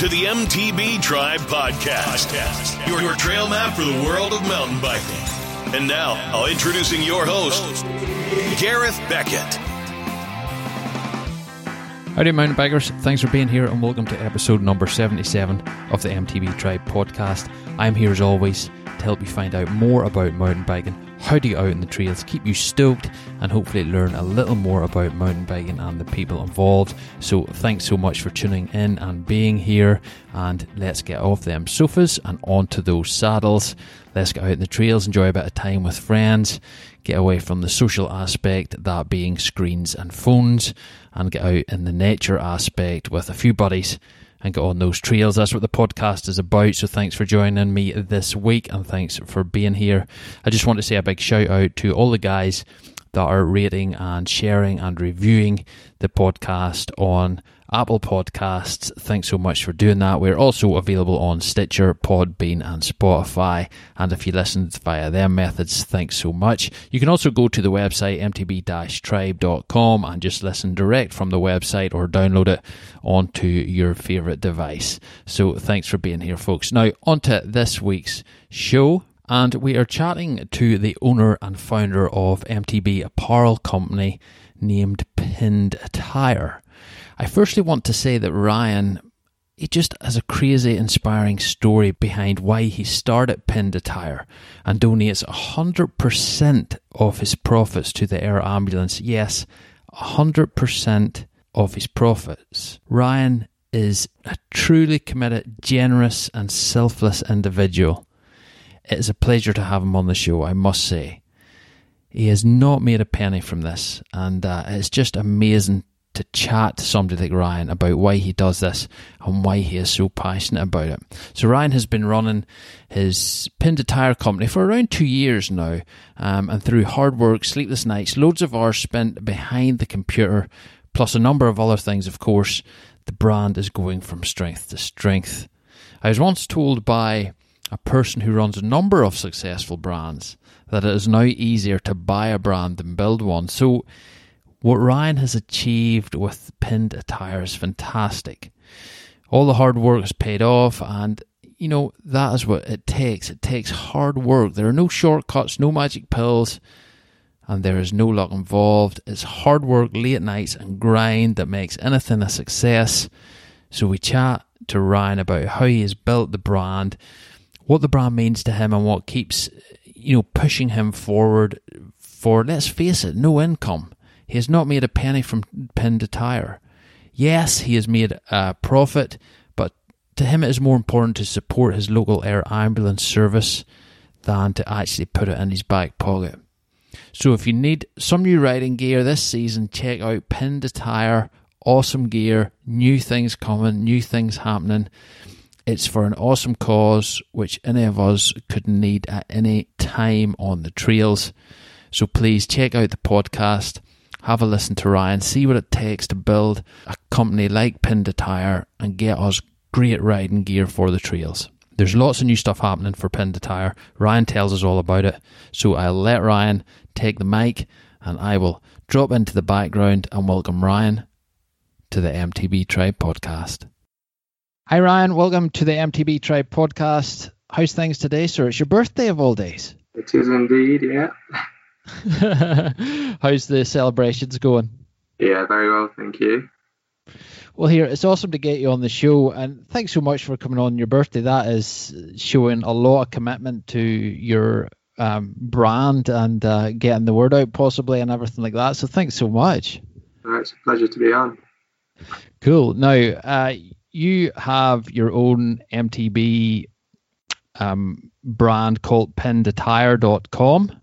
To the MTB Tribe Podcast, your, your trail map for the world of mountain biking. And now, I'll introducing your host, Gareth Beckett. Howdy, mountain bikers. Thanks for being here, and welcome to episode number 77 of the MTB Tribe podcast. I'm here as always to help you find out more about mountain biking, how to get out in the trails, keep you stoked, and hopefully learn a little more about mountain biking and the people involved. So, thanks so much for tuning in and being here. And let's get off them sofas and onto those saddles. Let's get out in the trails, enjoy a bit of time with friends, get away from the social aspect, that being screens and phones, and get out in the nature aspect with a few buddies and get on those trails. That's what the podcast is about. So thanks for joining me this week and thanks for being here. I just want to say a big shout out to all the guys that are rating and sharing and reviewing the podcast on Apple Podcasts. Thanks so much for doing that. We're also available on Stitcher, Podbean, and Spotify. And if you listened via their methods, thanks so much. You can also go to the website mtb-tribe.com and just listen direct from the website or download it onto your favorite device. So thanks for being here, folks. Now, on to this week's show and we are chatting to the owner and founder of MTB Apparel Company named Pinned Attire. I firstly want to say that Ryan he just has a crazy inspiring story behind why he started Pinned Attire and donates 100% of his profits to the air ambulance. Yes, 100% of his profits. Ryan is a truly committed, generous, and selfless individual. It is a pleasure to have him on the show, I must say. He has not made a penny from this, and uh, it's just amazing to chat to somebody like Ryan about why he does this and why he is so passionate about it. So Ryan has been running his pinned attire company for around two years now, um, and through hard work, sleepless nights, loads of hours spent behind the computer, plus a number of other things, of course, the brand is going from strength to strength. I was once told by a person who runs a number of successful brands that it is now easier to buy a brand than build one. So what Ryan has achieved with pinned attire is fantastic. All the hard work has paid off, and you know that is what it takes. It takes hard work. There are no shortcuts, no magic pills, and there is no luck involved. It's hard work, late nights, and grind that makes anything a success. So we chat to Ryan about how he has built the brand, what the brand means to him, and what keeps you know pushing him forward. For let's face it, no income he has not made a penny from pinned attire. Yes, he has made a profit, but to him it is more important to support his local air ambulance service than to actually put it in his back pocket. So if you need some new riding gear this season, check out Pinned Attire. Awesome gear, new things coming, new things happening. It's for an awesome cause which any of us could need at any time on the trails. So please check out the podcast have a listen to Ryan, see what it takes to build a company like Pinned Attire and get us great riding gear for the trails. There's lots of new stuff happening for Pinned Attire. Ryan tells us all about it. So I'll let Ryan take the mic and I will drop into the background and welcome Ryan to the MTB Tribe podcast. Hi, Ryan. Welcome to the MTB Tribe podcast. How's things today, sir? It's your birthday of all days. It is indeed, yeah. How's the celebrations going? Yeah, very well, thank you. Well, here it's awesome to get you on the show, and thanks so much for coming on your birthday. That is showing a lot of commitment to your um, brand and uh, getting the word out, possibly, and everything like that. So, thanks so much. it's a pleasure to be on. Cool. Now, uh, you have your own MTB um, brand called pinnedattire.com.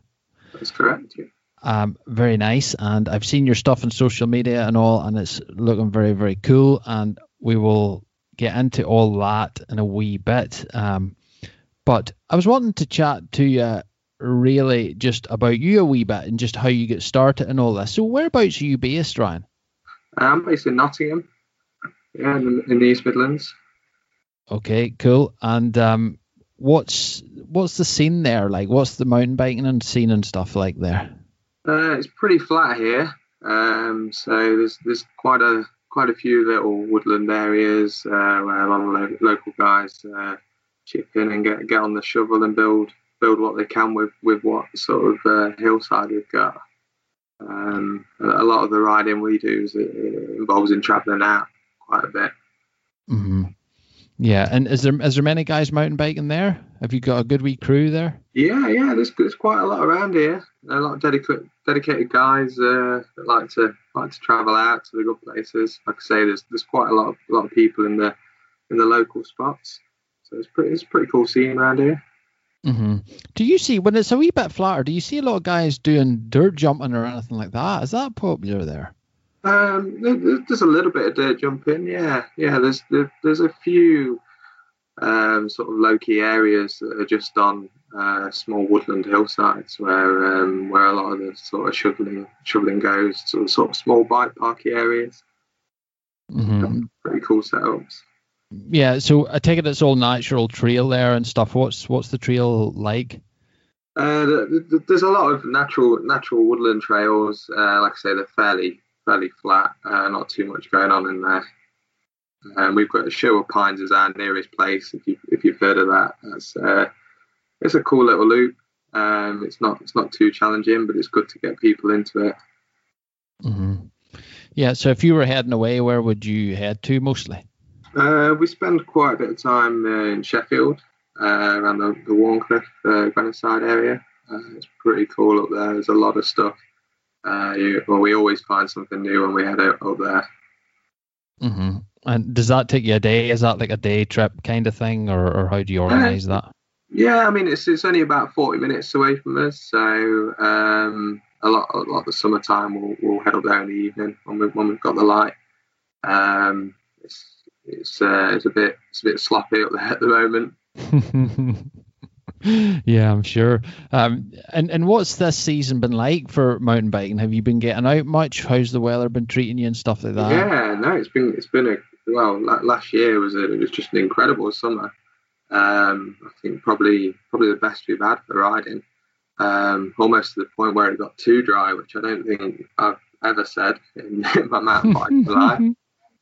That's correct. Yeah. Um, very nice, and I've seen your stuff on social media and all, and it's looking very, very cool. And we will get into all that in a wee bit. Um, but I was wanting to chat to you really just about you a wee bit and just how you get started and all this. So, whereabouts are you based, Ryan? I'm based in Nottingham, yeah, in, in the East Midlands. Okay, cool. And um, what's what's the scene there like? What's the mountain biking and scene and stuff like there? Uh, it's pretty flat here, um, so there's there's quite a quite a few little woodland areas uh, where a lot of lo- local guys uh, chip in and get get on the shovel and build build what they can with with what sort of uh, hillside we've got. Um, a lot of the riding we do is, involves in travelling out quite a bit. Mm-hmm. Yeah, and is there is there many guys mountain biking there? Have you got a good wee crew there? Yeah, yeah. There's there's quite a lot around here. A lot of dedicated dedicated guys uh, that like to like to travel out to the good places. Like I say, there's there's quite a lot of a lot of people in the in the local spots. So it's pretty it's pretty cool scene around here. Mm-hmm. Do you see when it's a wee bit flatter? Do you see a lot of guys doing dirt jumping or anything like that? Is that popular there? Um, there's a little bit of dirt jumping, yeah, yeah. There's there's a few um, sort of low key areas that are just on uh, small woodland hillsides where um, where a lot of the sort of shoveling shoveling goes. So sort of small bike parky areas. Mm-hmm. Pretty cool setups. Yeah, so I take it it's all natural trail there and stuff. What's what's the trail like? Uh, there's a lot of natural natural woodland trails. Uh, like I say, they're fairly fairly flat. Uh, not too much going on in there. Um, we've got Sherwood Pines as our nearest place. If you if you've heard of that, that's uh, it's a cool little loop. Um, it's not it's not too challenging, but it's good to get people into it. Mm-hmm. Yeah. So if you were heading away, where would you head to mostly? Uh, we spend quite a bit of time uh, in Sheffield, uh, around the, the Wharncliffe, uh, Grenoside area. Uh, it's pretty cool up there. There's a lot of stuff. Uh, you, well, we always find something new when we head out up there. Mm-hmm. And does that take you a day? Is that like a day trip kind of thing, or, or how do you organise that? Yeah, I mean it's it's only about forty minutes away from us, so um, a lot a lot of the summertime we'll, we'll head up there in the evening when we when we've got the light. Um, it's it's uh, it's a bit it's a bit sloppy up there at the moment. yeah, I'm sure. Um, and and what's this season been like for mountain biking? Have you been getting out much? How's the weather been treating you and stuff like that? Yeah, no, it's been it's been a well. Last year was a, it was just an incredible summer. Um, I think probably probably the best we've had for riding. Um, almost to the point where it got too dry, which I don't think I've ever said in, my mountain bike life.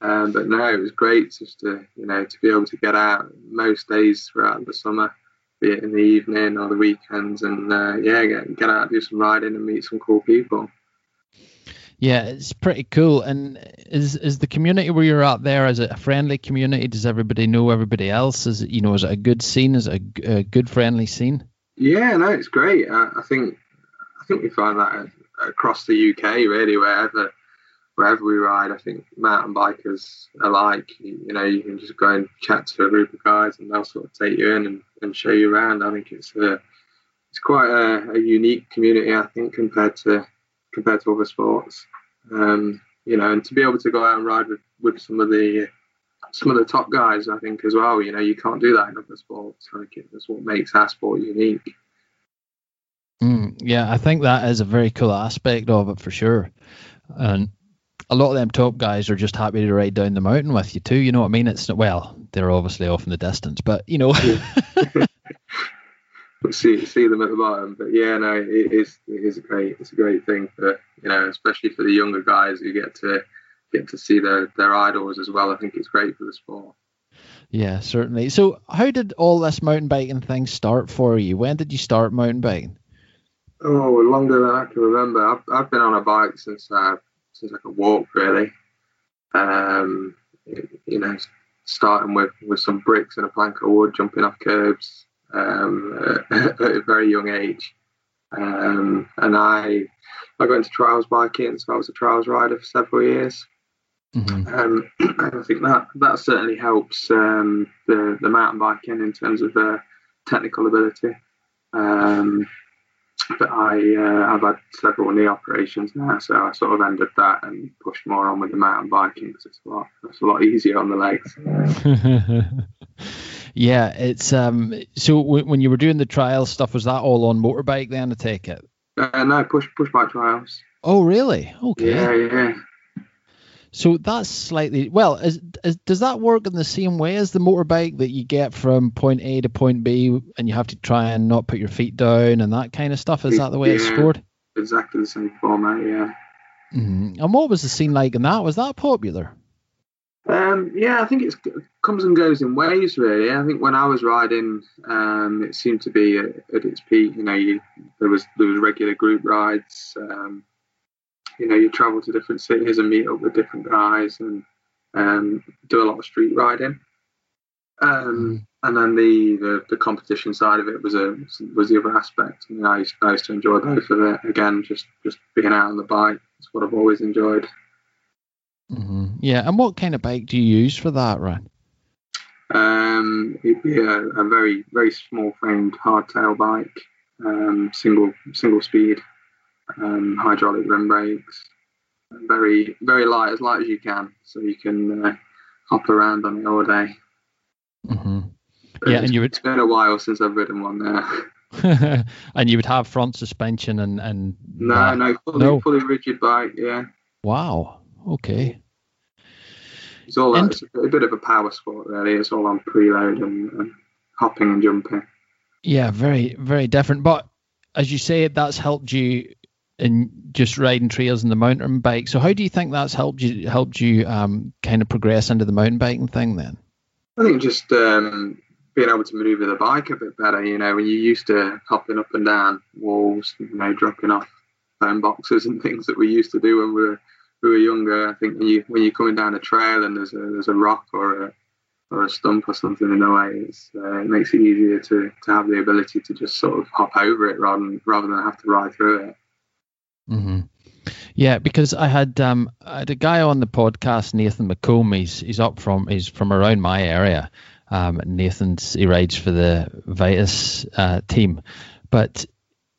Um, but no, it was great just to you know to be able to get out most days throughout the summer, be it in the evening or the weekends, and uh, yeah, get get out, do some riding, and meet some cool people. Yeah, it's pretty cool. And is is the community where you're at there? Is it a friendly community? Does everybody know everybody else? Is it you know is it a good scene? Is it a, a good friendly scene? Yeah, no, it's great. I, I think I think we find that across the UK really, wherever wherever we ride, I think mountain bikers alike, you, know, you can just go and chat to a group of guys and they'll sort of take you in and, and show you around. I think it's a, it's quite a, a unique community, I think, compared to compared to other sports. Um, you know, and to be able to go out and ride with, with some of the some of the top guys, I think as well. You know, you can't do that in other sports. I think that's what makes our sport unique. Mm, yeah, I think that is a very cool aspect of it for sure. And a lot of them top guys are just happy to ride down the mountain with you too. You know what I mean? It's well, they're obviously off in the distance, but you know. see see them at the bottom, but yeah, no, it is it is a great it's a great thing for you know, especially for the younger guys who get to get to see their their idols as well. I think it's great for the sport. Yeah, certainly. So, how did all this mountain biking thing start for you? When did you start mountain biking? Oh, longer than I can remember. I've, I've been on a bike since I since like a walk really. Um, you know, starting with, with some bricks and a plank of wood, jumping off curbs um, at a very young age. Um, and I I got into trials biking, so I was a trials rider for several years. Mm-hmm. Um, I think that that certainly helps um, the the mountain biking in terms of the technical ability. Um, but I uh, I've had several knee operations now, so I sort of ended that and pushed more on with the mountain biking because it's a lot it's a lot easier on the legs. yeah, it's um. So w- when you were doing the trial stuff, was that all on motorbike then? To take it? Uh, no, push push bike trials. Oh really? Okay. Yeah, yeah. So that's slightly well. Is, is, does that work in the same way as the motorbike that you get from point A to point B, and you have to try and not put your feet down and that kind of stuff? Is that the way yeah, it's scored? Exactly the same format, yeah. Mm-hmm. And what was the scene like in that? Was that popular? Um, yeah, I think it comes and goes in waves, really. I think when I was riding, um, it seemed to be at, at its peak. You know, you, there was there was regular group rides. Um, you know, you travel to different cities and meet up with different guys and um, do a lot of street riding. Um, and then the, the, the competition side of it was a was the other aspect. You know, I used, I used to enjoy both of it. Again, just just being out on the bike. It's what I've always enjoyed. Mm-hmm. Yeah, and what kind of bike do you use for that, Ryan? Um, it'd be a, a, very very small framed hardtail bike, um, single single speed, um, hydraulic rim brakes, very very light, as light as you can, so you can uh, hop around on it all day. Mm-hmm. Yeah, and you would. It's been a while since I've ridden one there. and you would have front suspension and and no, no, fully, no. fully rigid bike. Yeah. Wow. Okay. It's all and, it's a bit of a power sport, really. It's all on preload and, and hopping and jumping. Yeah, very very different. But as you say, that's helped you in just riding trails and the mountain bike. So how do you think that's helped you helped you um, kind of progress into the mountain biking thing then? I think just um, being able to maneuver the bike a bit better. You know, when you're used to hopping up and down walls, you know, dropping off phone boxes and things that we used to do when we were we were younger. I think when you when you're coming down a trail and there's a there's a rock or a or a stump or something in the way, uh, it makes it easier to to have the ability to just sort of hop over it rather than rather than have to ride through it. Mm-hmm. Yeah, because I had um I had a guy on the podcast, Nathan McComb. He's he's up from he's from around my area. Um, Nathan's he rides for the Vitus uh, team, but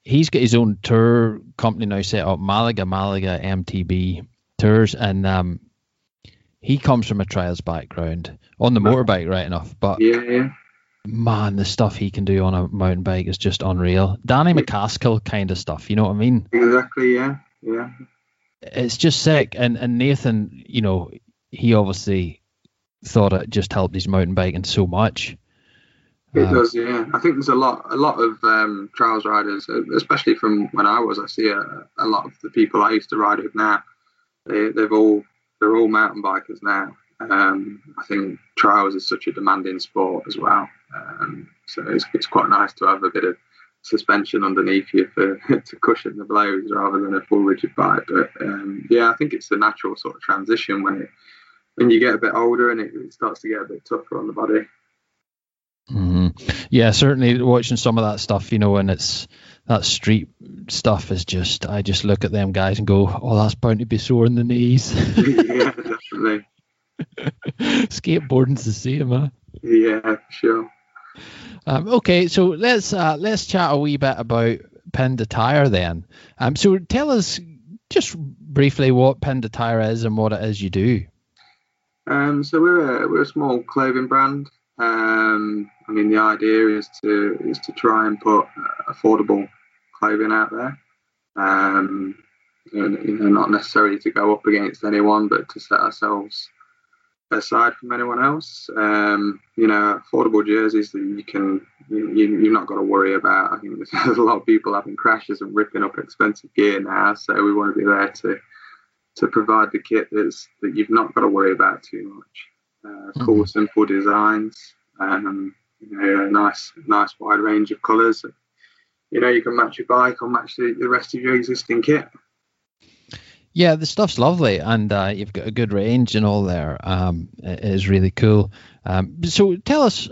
he's got his own tour company now set up, Malaga Malaga MTB tours, and um, he comes from a trials background on the motorbike, right enough, but yeah, yeah. Man, the stuff he can do on a mountain bike is just unreal. Danny MacAskill kind of stuff, you know what I mean? Exactly, yeah, yeah. It's just sick, and and Nathan, you know, he obviously thought it just helped his mountain biking so much. It um, does, yeah. I think there's a lot, a lot of um, trials riders, especially from when I was. I see a, a lot of the people I used to ride with now they, they've all they're all mountain bikers now. Um, I think trials is such a demanding sport as well, um, so it's, it's quite nice to have a bit of suspension underneath you for to cushion the blows rather than a full rigid bike. But um, yeah, I think it's the natural sort of transition when it when you get a bit older and it, it starts to get a bit tougher on the body. Mm-hmm. Yeah, certainly watching some of that stuff, you know, and it's that street stuff is just I just look at them guys and go, oh, that's bound to be sore in the knees. yeah, definitely. Skateboarding's the same, huh? Yeah, sure. Um, okay, so let's uh, let's chat a wee bit about Pinned Attire then. Um, so tell us just briefly what Pinned Attire is and what it is you do. Um, so we're a we're a small clothing brand. Um, I mean, the idea is to is to try and put affordable clothing out there. Um, you know, not necessarily to go up against anyone, but to set ourselves aside from anyone else. Um, you know, affordable jerseys that you can you, you, are not got to worry about. I think there's a lot of people having crashes and ripping up expensive gear now, so we want to be there to to provide the kit that's that you've not got to worry about too much. Uh, mm-hmm. Cool, simple designs. Um, you know, a nice, nice wide range of colours. You know, you can match your bike or match the, the rest of your existing kit. Yeah, the stuff's lovely, and uh, you've got a good range and all there. Um, it is really cool. Um, so tell us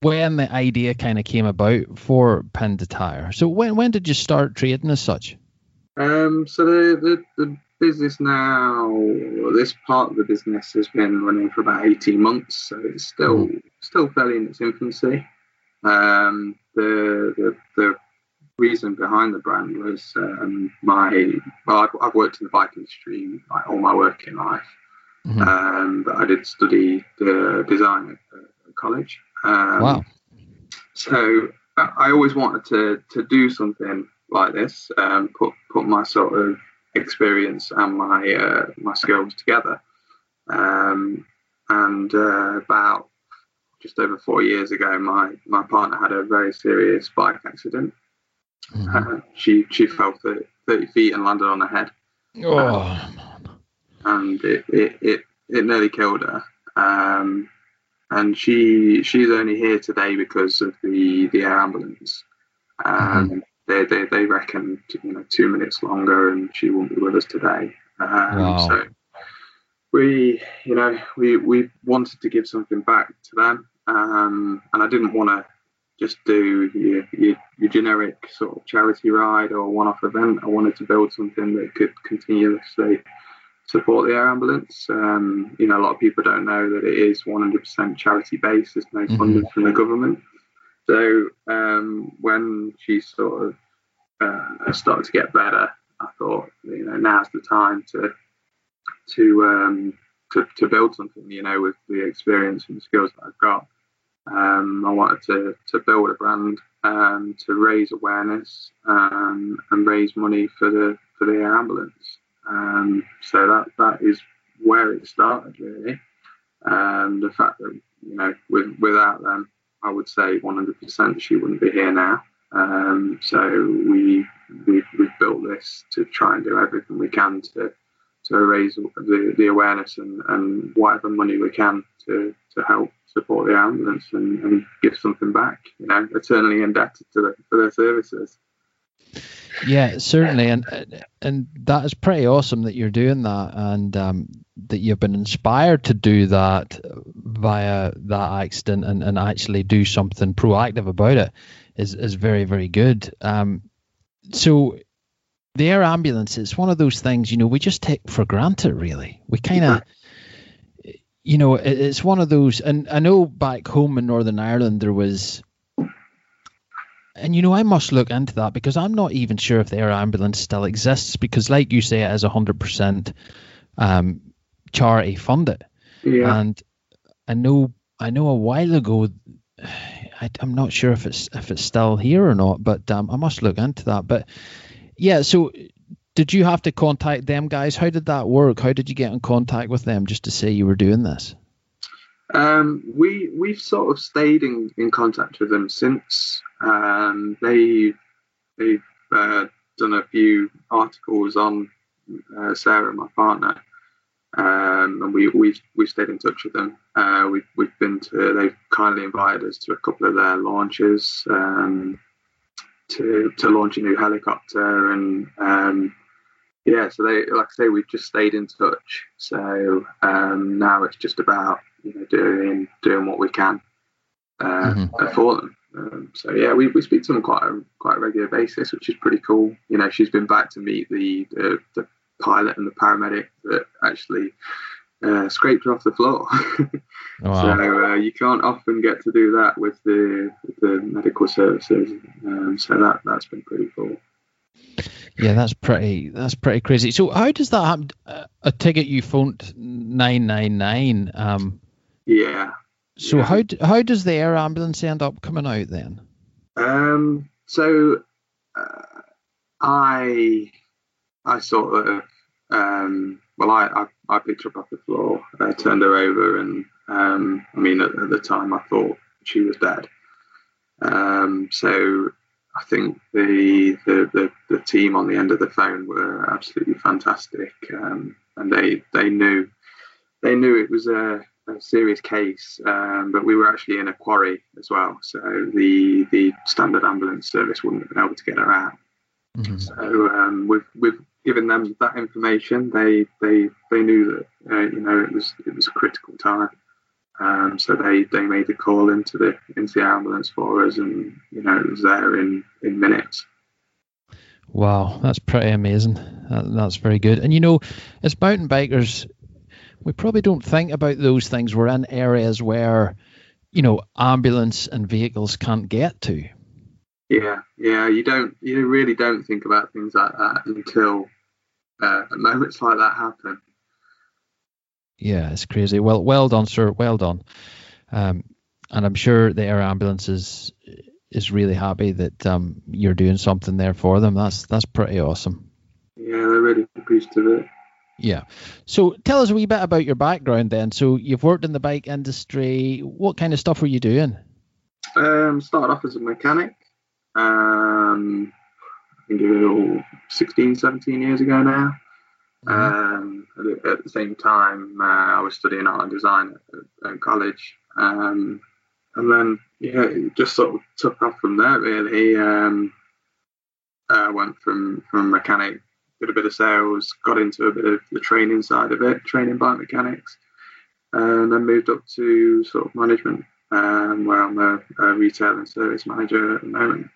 when the idea kind of came about for Pinned Attire. So when when did you start trading as such? Um, so the, the, the business now, this part of the business has been running for about 18 months, so it's still mm. still fairly in its infancy. Um, the, the, the reason behind the brand was um, my well, I've, I've, worked in the bike industry like all my working life, mm-hmm. um, but I did study the design at, at college. Um, wow! So I always wanted to to do something like this, um, put put my sort of experience and my uh, my skills together. Um, and uh, about just over four years ago, my my partner had a very serious bike accident. Mm-hmm. Uh, she she fell 30, 30, feet and landed on her head. Oh, and it, it, it it nearly killed her. Um, and she she's only here today because of the the air ambulance. Um, mm-hmm. They, they they reckon you know two minutes longer, and she won't be with us today. Um, wow. So we you know we we wanted to give something back to them, um, and I didn't want to just do your, your, your, generic sort of charity ride or one-off event. I wanted to build something that could continuously support the air ambulance. Um, you know, a lot of people don't know that it is 100% charity based. There's no mm-hmm. funding from the government. So um, when she sort of uh, started to get better, I thought, you know, now's the time to to um, to, to build something. You know, with the experience and the skills that I've got. Um, I wanted to, to build a brand um, to raise awareness um, and raise money for the for the air ambulance. Um, so that that is where it started really. And the fact that you know with, without them, I would say 100% she wouldn't be here now. Um, so we we've, we've built this to try and do everything we can to to raise the, the awareness and, and whatever money we can to, to help support the ambulance and, and give something back. You know, eternally indebted to the, for their services. Yeah, certainly, and and that is pretty awesome that you're doing that, and um, that you've been inspired to do that via that accident, and, and actually do something proactive about it is is very very good. Um, so the air ambulance it's one of those things you know we just take for granted. Really, we kind of. You know, it's one of those, and I know back home in Northern Ireland there was and you know, I must look into that because I'm not even sure if the air ambulance still exists because, like you say, it is 100% um, charity funded. Yeah. And I know, I know a while ago, I, am not sure if it's if it's still here or not, but um, I must look into that. But yeah, so did you have to contact them guys? How did that work? How did you get in contact with them just to say you were doing this? Um, we we've sort of stayed in, in contact with them since. Um, they they've uh, done a few articles on uh, Sarah, my partner, um, and we we've we've stayed in touch with them. Uh, we've we've been to they've kindly invited us to a couple of their launches um, to to launch a new helicopter and um, yeah, so they like I say we've just stayed in touch. So um, now it's just about you know, doing doing what we can uh, mm-hmm. for them. Um, so yeah, we, we speak to them quite a quite a regular basis, which is pretty cool. You know, she's been back to meet the the, the pilot and the paramedic that actually uh, scraped off the floor. wow. So uh, you can't often get to do that with the with the medical services. Um, so that that's been pretty cool. Yeah, that's pretty. That's pretty crazy. So, how does that happen? A ticket you phoned nine nine nine. Um, yeah. So yeah. how how does the air ambulance end up coming out then? Um. So uh, I I sort of um. Well, I, I, I picked her up off the floor, uh, turned her over, and um. I mean, at, at the time, I thought she was dead. Um. So I think the, the, the, the, team on the end of the phone were absolutely fantastic, um, and they they knew they knew it was a a serious case, um, but we were actually in a quarry as well, so the the standard ambulance service wouldn't have been able to get her out. Mm-hmm. So um, we've we've given them that information. They they they knew that uh, you know it was it was a critical time. Um, so they, they made the call into the into the ambulance for us, and you know it was there in in minutes. Wow, that's pretty amazing. That, that's very good. And you know, as mountain bikers, we probably don't think about those things. We're in areas where, you know, ambulance and vehicles can't get to. Yeah, yeah, you don't, you really don't think about things like that until uh, moments like that happen. Yeah, it's crazy. Well, well done, sir. Well done. Um, and I'm sure the air ambulance is is really happy that um, you're doing something there for them. That's that's pretty awesome. Yeah, they're really pleased of it. Yeah. So tell us a wee bit about your background then. So you've worked in the bike industry. What kind of stuff were you doing? Um, started off as a mechanic. Um, I think it was 16, 17 years ago now. Mm-hmm. Um, at, at, the same time, uh, I was studying art and design at, at college. Um, and then, yeah, it just sort of took off from there, really. Um, I went from, from mechanic, did a bit of sales, got into a bit of the training side of it, training bike mechanics, and then moved up to sort of management, um, where I'm a, a retail and service manager at the moment.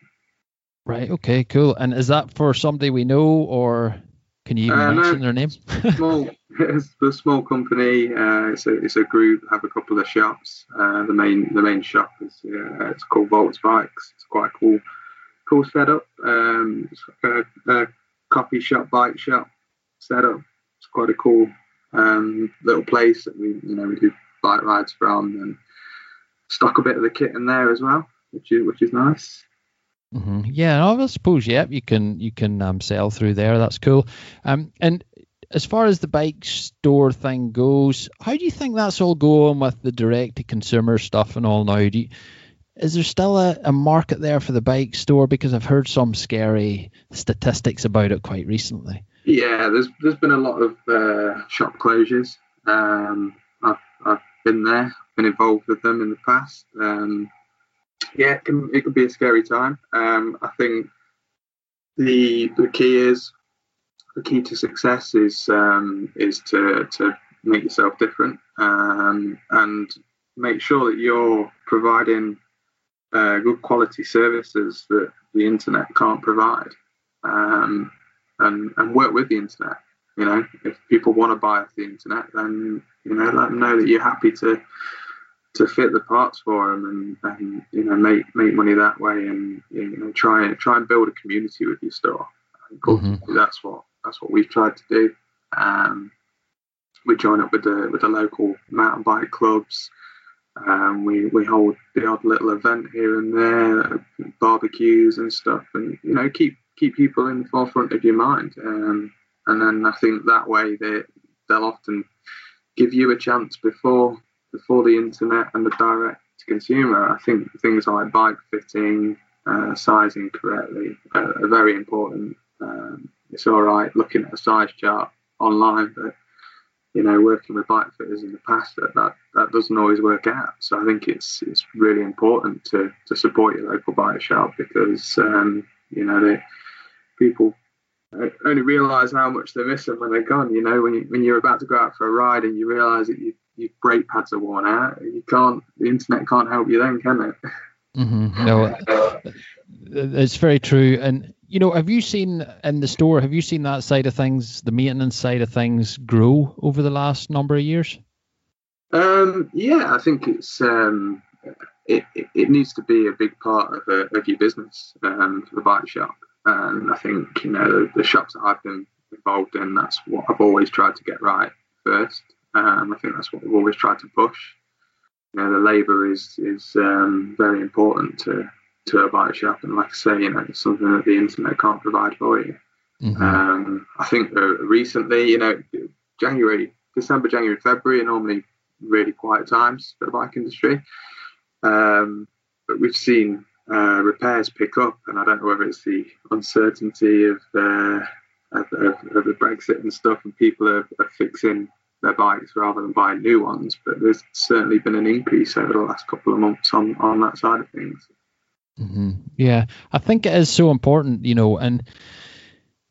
Right. Okay. Cool. And is that for somebody we know, or can you uh, mention no, their name? small. It's a small company. Uh, it's a it's a group. Have a couple of shops. Uh, the main the main shop is uh, it's called Volts Bikes. It's quite a cool cool setup. Um, it's like a, a coffee shop, bike shop setup. It's quite a cool um, little place that we you know we do bike rides from and stock a bit of the kit in there as well, which is which is nice. Mm-hmm. Yeah, I suppose yeah, you can you can um, sell through there. That's cool. Um, and as far as the bike store thing goes, how do you think that's all going with the direct to consumer stuff and all now? Do you, is there still a, a market there for the bike store? Because I've heard some scary statistics about it quite recently. Yeah, there's there's been a lot of uh, shop closures. Um, I've I've been there, been involved with them in the past. Um, yeah, it can, it can be a scary time. Um, I think the the key is the key to success is um, is to to make yourself different um, and make sure that you're providing uh, good quality services that the internet can't provide, um, and and work with the internet. You know, if people want to buy off the internet, then you know let them know that you're happy to to fit the parts for them and, and you know make make money that way and you know try and try and build a community with your store. Mm-hmm. That's what that's what we've tried to do. Um, we join up with the with the local mountain bike clubs. Um, we we hold the odd little event here and there, barbecues and stuff, and you know keep keep people in the forefront of your mind. Um, and then I think that way they they'll often give you a chance before before the internet and the direct to consumer, I think things like bike fitting, uh, sizing correctly are, are very important. Um, it's all right looking at a size chart online, but you know, working with bike fitters in the past, that, that, that doesn't always work out. So I think it's it's really important to, to support your local bike shop because um, you know they, people only realise how much they're missing when they're gone. You know, when you when you're about to go out for a ride and you realise that you your brake pads are worn out. You can't. The internet can't help you then, can it? Mm-hmm. No, it's very true. And you know, have you seen in the store? Have you seen that side of things, the maintenance side of things, grow over the last number of years? Um, yeah, I think it's um, it, it, needs to be a big part of, a, of your business um, for the bike shop. And I think you know the, the shops that I've been involved in, that's what I've always tried to get right first. Um, I think that's what we've always tried to push. You know, the labour is is um, very important to to a bike shop, and like I say, you know, it's something that the internet can't provide for you. Mm-hmm. Um, I think uh, recently, you know, January, December, January, February are normally really quiet times for the bike industry. Um, but we've seen uh, repairs pick up, and I don't know whether it's the uncertainty of, uh, of, of, of, the Brexit and stuff, and people are, are fixing their bikes rather than buying new ones. But there's certainly been an increase over the last couple of months on, on that side of things. Mm-hmm. Yeah, I think it is so important, you know, and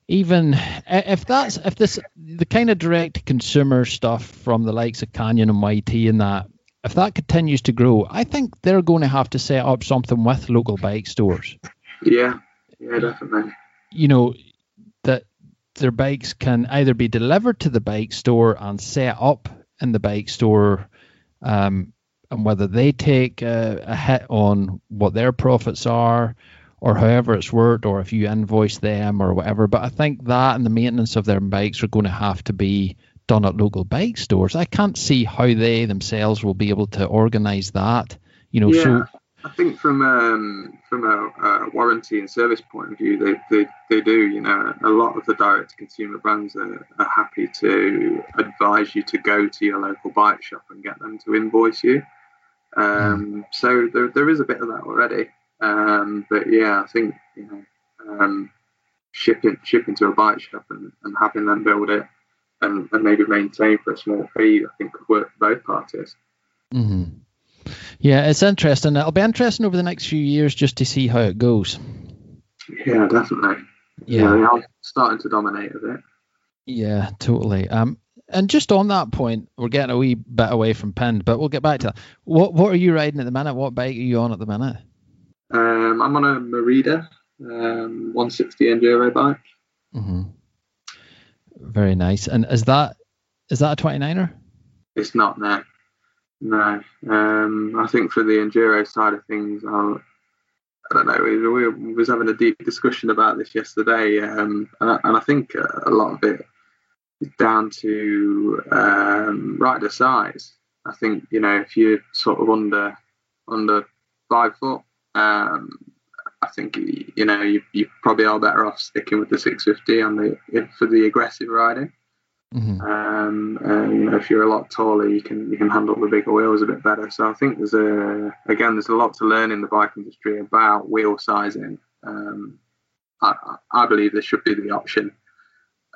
even if that's if this the kind of direct consumer stuff from the likes of Canyon and YT and that if that continues to grow, I think they're going to have to set up something with local bike stores. Yeah, yeah, definitely. You know, their bikes can either be delivered to the bike store and set up in the bike store, um, and whether they take a, a, hit on what their profits are, or however it's worked, or if you invoice them or whatever. But I think that and the maintenance of their bikes are going to have to be done at local bike stores. I can't see how they themselves will be able to organise that. You know, yeah. so I think from um, from a, a, warranty and service point of view, they, they, they do. You know, a lot of the direct to consumer brands are, are, happy to advise you to go to your local bike shop and get them to invoice you. Um, so there, there is a bit of that already. Um, but yeah, I think you know um, shipping shipping to a bike shop and, and having them build it and, and maybe maintain for a small fee, I think could work for both parties. Mm-hmm. Yeah, it's interesting. It'll be interesting over the next few years just to see how it goes. Yeah, definitely. Yeah, yeah are starting to dominate a bit. Yeah, totally. Um, and just on that point, we're getting a wee bit away from pinned, but we'll get back to that. What What are you riding at the minute? What bike are you on at the minute? Um, I'm on a Merida um, 160 enduro bike. Mm-hmm. Very nice. And is that is that a 29er? It's not no, no. Um, I think for the enduro side of things, I'll, I don't know. We, we was having a deep discussion about this yesterday, um, and, I, and, I, think a lot of it is down to um, rider size. I think you know if you're sort of under under five foot, um, I think you know you, you probably are better off sticking with the 650 on the for the aggressive riding. Mm-hmm. Um, and, you know, if you're a lot taller, you can you can handle the bigger wheels a bit better. So I think there's a again there's a lot to learn in the bike industry about wheel sizing. Um, I, I, believe there should be the option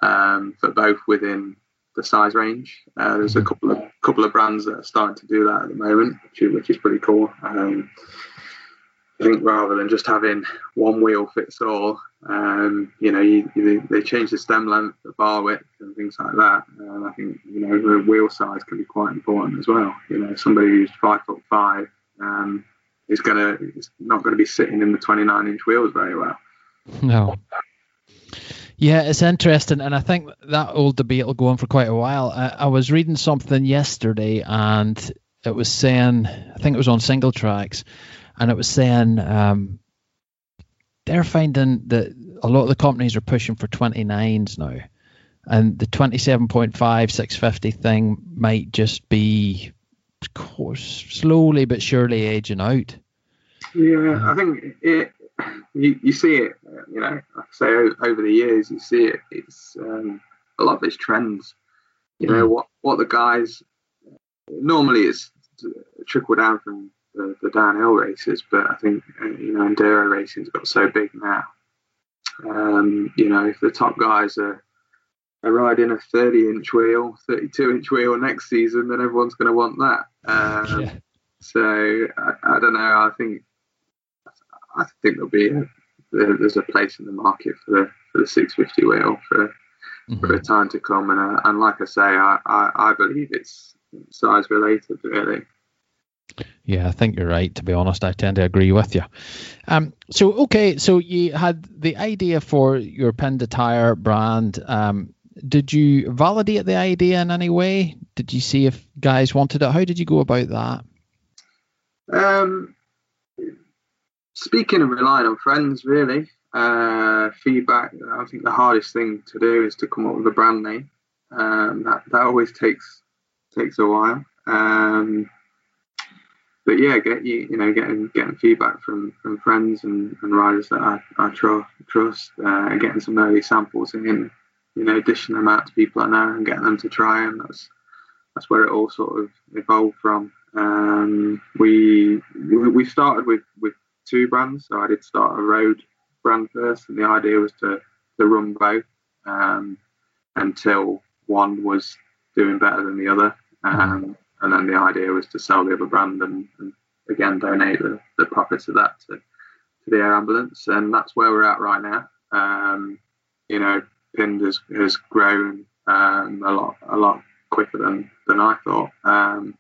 um, for both within the size range. Uh, there's a mm-hmm. couple of couple of brands that are starting to do that at the moment, which is, which is pretty cool. Um, I think rather than just having one wheel fits all, um, you know, you, you, they change the stem length, the bar width, and things like that. And I think you know the wheel size can be quite important as well. You know, somebody who's five foot five um, is gonna is not going to be sitting in the 29 inch wheels very well. No. Yeah, it's interesting, and I think that old debate will go on for quite a while. I, I was reading something yesterday, and it was saying, I think it was on Singletracks and it was saying um, they're finding that a lot of the companies are pushing for 29s now, and the 27.5 650 thing might just be, of course, slowly but surely aging out. Yeah, I think it. You, you see it, you know, like I say over the years, you see it. It's um, a lot of these trends. You know mm. what what the guys normally it's trickle down from the, the downhill races, but I think uh, you know enduro racing's got so big now. Um, you know, if the top guys are, are riding a 30 inch wheel, 32 inch wheel next season, then everyone's going to want that. Um, yeah. So I, I, don't know. I think I think there'll be a, there's a place in the market for the for the 650 wheel for mm-hmm. for a time to come. And uh, and like I say, I, I, I believe it's size related really. Yeah, I think you're right. To be honest, I tend to agree with you. Um, so okay, so you had the idea for your pinned attire brand. Um, did you validate the idea in any way? Did you see if guys wanted it? How did you go about that? Um, speaking of relying on friends, really, uh, feedback. I think the hardest thing to do is to come up with a brand name. Um, that that always takes takes a while. Um, but yeah, get you you know getting getting feedback from from friends and, and riders that I, I tr- trust, uh, and getting some early samples in, you know, dishing them out to people I know and getting them to try them. That's that's where it all sort of evolved from. Um, we we started with with two brands, so I did start a road brand first, and the idea was to to run both um, until one was doing better than the other. Um, and then the idea was to sell the other brand and, and again donate the, the profits of that to, to the air ambulance, and that's where we're at right now. Um, you know, Pinned has, has grown um, a lot a lot quicker than than I thought. Um,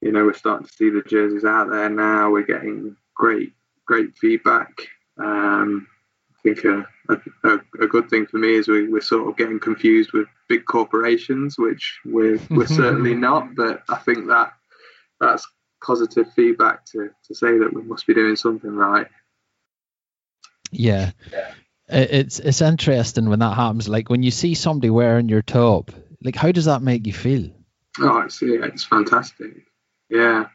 you know, we're starting to see the jerseys out there now. We're getting great great feedback. Um, think a, a, a, good thing for me is we, we're sort of getting confused with big corporations, which we're we're certainly not. But I think that that's positive feedback to to say that we must be doing something right. Yeah. yeah. It's it's interesting when that happens. Like when you see somebody wearing your top, like how does that make you feel? Oh, it's it's fantastic. Yeah,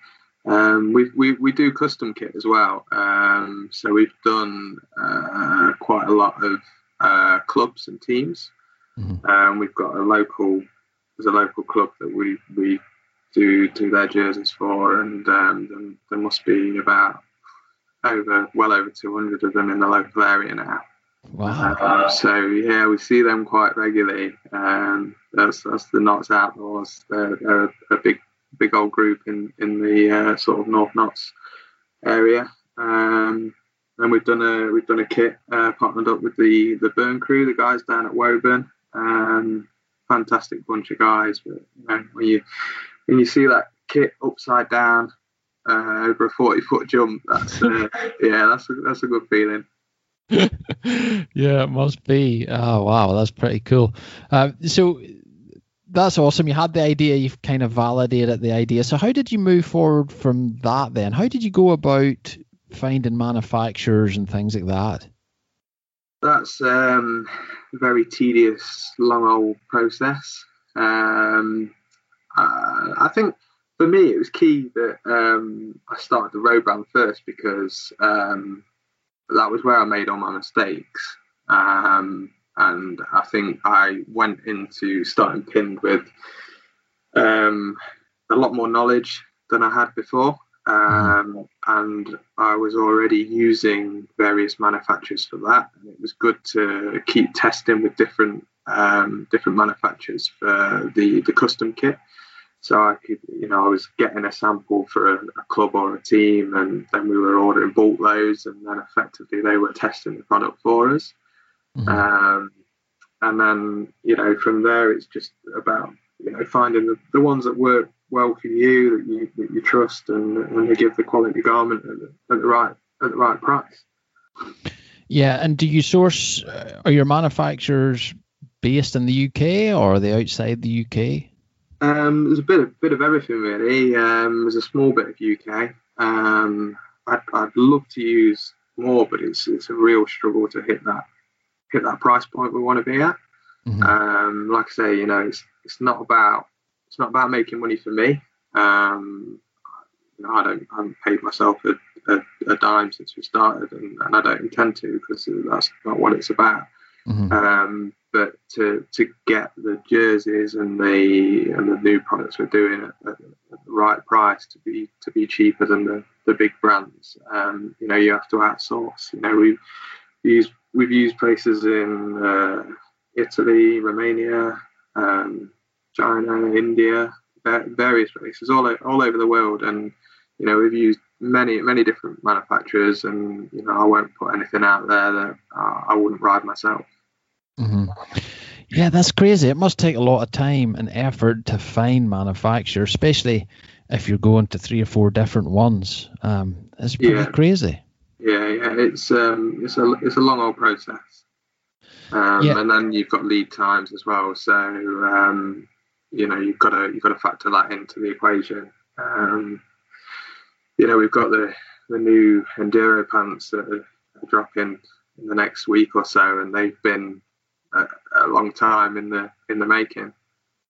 um, we, we we do custom kit as well. Um, so we've done uh, quite a lot of uh, clubs and teams. Mm-hmm. Um, we've got a local there's a local club that we we do do their jerseys for, and um, there must be about over well over 200 of them in the local area now. Wow. Um, so yeah, we see them quite regularly. Um, that's that's the Notts Outlaws. They're, they're a big big old group in in the uh, sort of North Notts area. Um, and we've done a we've done a kit uh, partnered up with the the Burn Crew, the guys down at Woburn. Um, fantastic bunch of guys. But you know, when you when you see that kit upside down uh, over a forty foot jump, that's uh, yeah, that's a, that's a good feeling. yeah, it must be. Oh wow, that's pretty cool. Uh, so that's awesome. You had the idea, you've kind of validated the idea. So how did you move forward from that then? How did you go about finding manufacturers and things like that? That's um, a very tedious, long old process. Um, uh, I think for me it was key that um, I started the road brand first because um, that was where I made all my mistakes. Um, and I think I went into starting pinned with um, a lot more knowledge than I had before. Um, and I was already using various manufacturers for that, and it was good to keep testing with different um, different manufacturers for the the custom kit. So I could, you know, I was getting a sample for a, a club or a team, and then we were ordering bulk loads, and then effectively they were testing the product for us. Mm-hmm. Um, and then, you know, from there it's just about you know finding the, the ones that work well for you that you that you trust and and they give the quality garment at the, at the right at the right price. Yeah, and do you source? Uh, are your manufacturers based in the UK or are they outside the UK? Um, there's a bit of bit of everything really. Um, there's a small bit of UK. Um, I'd, I'd love to use more, but it's it's a real struggle to hit that hit that price point we want to be at. Mm-hmm. Um, like I say, you know, it's it's not about it's not about making money for me. Um, you know, I don't I haven't paid myself a, a, a dime since we started, and, and, I don't intend to because that's not what it's about. Mm-hmm. Um, but to to get the jerseys and the and the new products we're doing at, at, at the right price to be to be cheaper than the, the big brands, um, you know, you have to outsource. You know, we've used we've used places in uh, Italy, Romania, um, China, India, various places all all over the world, and you know we've used many many different manufacturers, and you know I won't put anything out there that uh, I wouldn't ride myself. Mm-hmm. Yeah, that's crazy. It must take a lot of time and effort to find manufacturers, especially if you're going to three or four different ones. Um, it's pretty yeah. crazy. Yeah, yeah, it's um, it's a it's a long old process. Um, yeah. and then you've got lead times as well. So um, you know you've got to you've got to factor that into the equation. Um, you know we've got the the new enduro pants that are dropping in the next week or so, and they've been a, a long time in the in the making.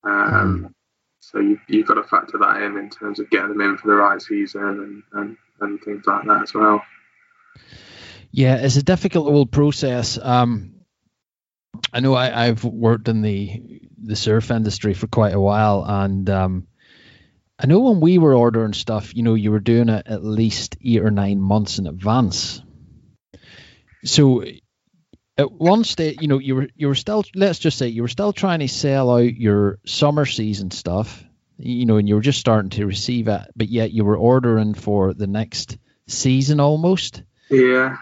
Um, mm. So you, you've got to factor that in in terms of getting them in for the right season and, and, and things like that as well. Yeah, it's a difficult old process. Um, I know I, have worked in the the surf industry for quite a while, and um, I know when we were ordering stuff, you know, you were doing it at least eight or nine months in advance. So at one stage, you know, you were you were still let's just say you were still trying to sell out your summer season stuff, you know, and you were just starting to receive it, but yet you were ordering for the next season almost. Yeah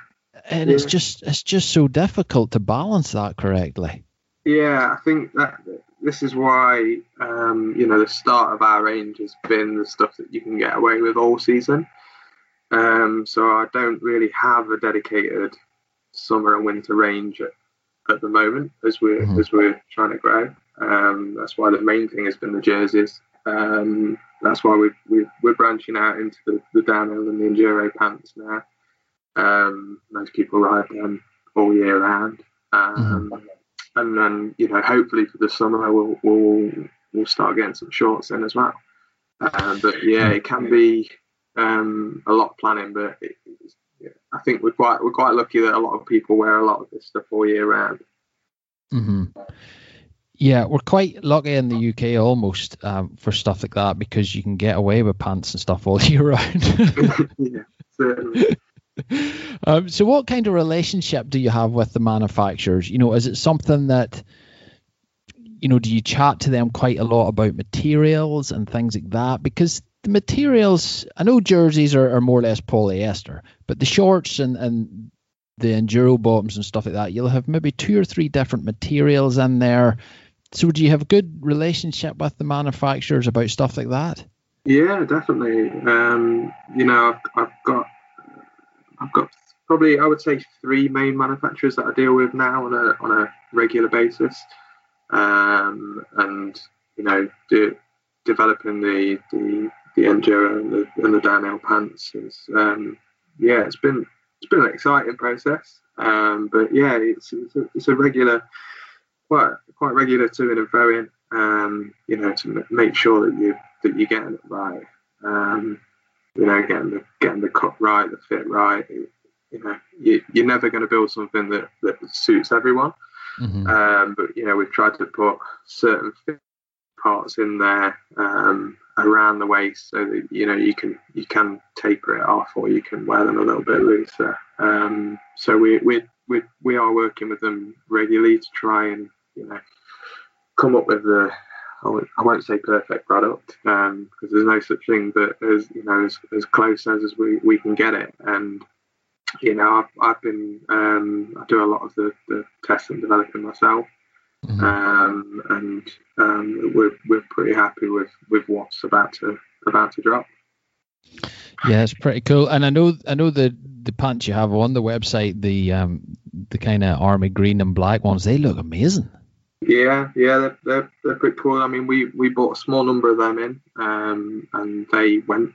and yeah. it's just it's just so difficult to balance that correctly. Yeah, I think that this is why um, you know the start of our range has been the stuff that you can get away with all season. Um, so I don't really have a dedicated summer and winter range at, at the moment as we're mm-hmm. as we're trying to grow. Um, that's why the main thing has been the jerseys. Um, that's why we we are branching out into the, the downhill and the enduro pants now. Um, most people ride them all year round. Um, mm-hmm. And then, you know, hopefully for the summer we'll we'll, we'll start getting some shorts in as well. Um, but yeah, it can be um, a lot of planning, but it, I think we're quite we're quite lucky that a lot of people wear a lot of this stuff all year round. Mm-hmm. Yeah, we're quite lucky in the UK almost um, for stuff like that because you can get away with pants and stuff all year round. yeah, certainly. um, so, what kind of relationship do you have with the manufacturers? You know, is it something that you know, do you chat to them quite a lot about materials and things like that? Because the materials, I know jerseys are, are more or less polyester, but the shorts and, and the enduro bottoms and stuff like that, you'll have maybe two or three different materials in there. So, do you have a good relationship with the manufacturers about stuff like that? Yeah, definitely. Um, you know, I've, I've got I've got probably I would say three main manufacturers that I deal with now on a on a regular basis, um, and you know, de- developing the the the enduro and the, and the downhill pants is um, yeah, it's been it's been an exciting process. Um, but yeah, it's it's a, it's a, regular, quite quite regular to and froing. Um, you know, to make sure that you that you're getting it right. You know, getting the getting the cut right, the fit right. You know, you, are never going to build something that that suits everyone. Mm-hmm. Um, but you know, we've tried to put certain parts in there um, around the waist so that you know you can you can taper it off or you can wear them a little bit looser. Um, so we we we we are working with them regularly to try and you know come up with the I won't say perfect product because um, there's no such thing, but as you know as, as close as, as we, we can get it. And you know I've, I've been um, I do a lot of the, the tests and developing myself. Mm-hmm. Um, and um, we're we're pretty happy with, with what's about to about to drop. Yeah, it's pretty cool. And I know I know the the pants you have on the website, the um the kind of army green and black ones, they look amazing. Yeah, yeah, they're, they're, they're pretty cool. I mean, we, we bought a small number of them in, um, and they went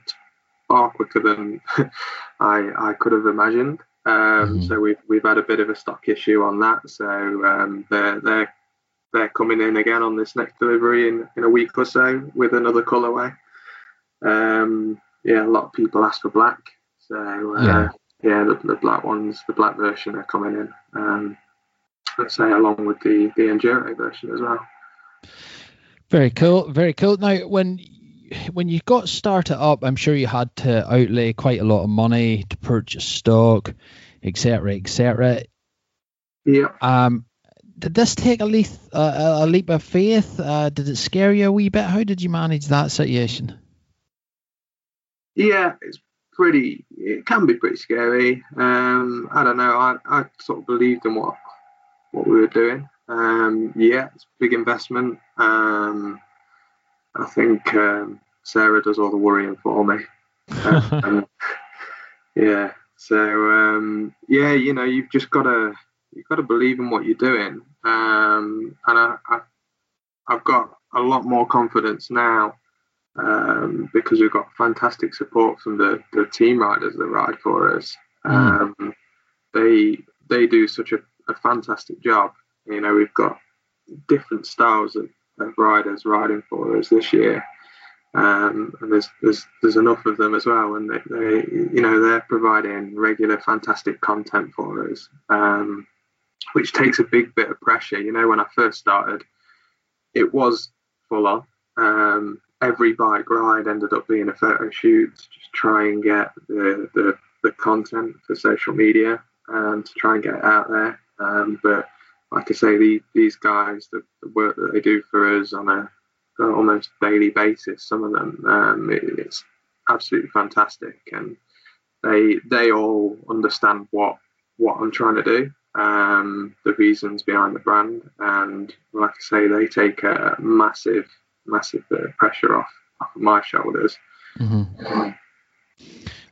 far quicker than I I could have imagined. Um, mm-hmm. So we've we've had a bit of a stock issue on that. So um, they're they're they're coming in again on this next delivery in, in a week or so with another colorway. Um, yeah, a lot of people ask for black, so uh, yeah, yeah the, the, black ones, the black version are coming in. Um, let's say along with the the enduro version as well. Very cool, very cool. Now, when when you got started up, I'm sure you had to outlay quite a lot of money to purchase stock, etc., etc. Yeah. Um, did this take a leap, uh, a leap of faith? Uh, did it scare you a wee bit? How did you manage that situation? Yeah, it's pretty. It can be pretty scary. Um, I don't know. I, I sort of believed in what what we were doing. Um, yeah, it's a big investment. Um, I think um, Sarah does all the worrying for me. Um, yeah. So um, yeah, you know, you've just got to you've got to believe in what you're doing. Um, and I, I, have got a lot more confidence now um, because we've got fantastic support from the, the team riders that ride for us. Mm. Um, they they do such a, a, fantastic job. You know, we've got different styles of, of riders riding for us this year. Um, and there's there's there's enough of them as well, and they, they you know they're providing regular fantastic content for us. Um, which takes a big bit of pressure. You know, when I first started, it was full on. Um, every bike ride ended up being a photo shoot to just try and get the, the, the content for social media and um, to try and get it out there. Um, but like I say, the, these guys, the, the, work that they do for us on a almost daily basis, some of them, um, it, it's absolutely fantastic, and they they all understand what what I'm trying to do um, the reasons behind the brand, and like I say, they take a massive, massive bit of pressure off, off of my shoulders. Mm-hmm.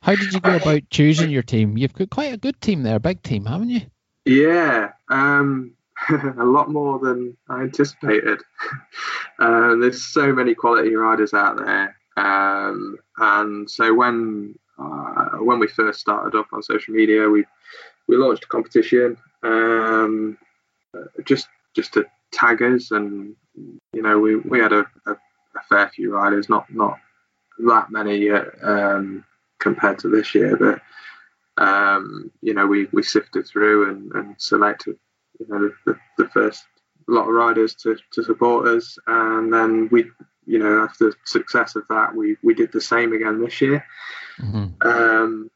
How did you go about choosing your team? You've got quite a good team there, a big team, haven't you? Yeah, um, a lot more than I anticipated. uh, there's so many quality riders out there, um, and so when uh, when we first started up on social media, we we launched a competition um, just just to tag us, and you know we, we had a, a, a fair few riders, not not that many uh, um, compared to this year, but um, you know we, we sifted through and, and selected you know the, the first lot of riders to, to support us, and then we you know after the success of that we we did the same again this year. Mm-hmm. Um,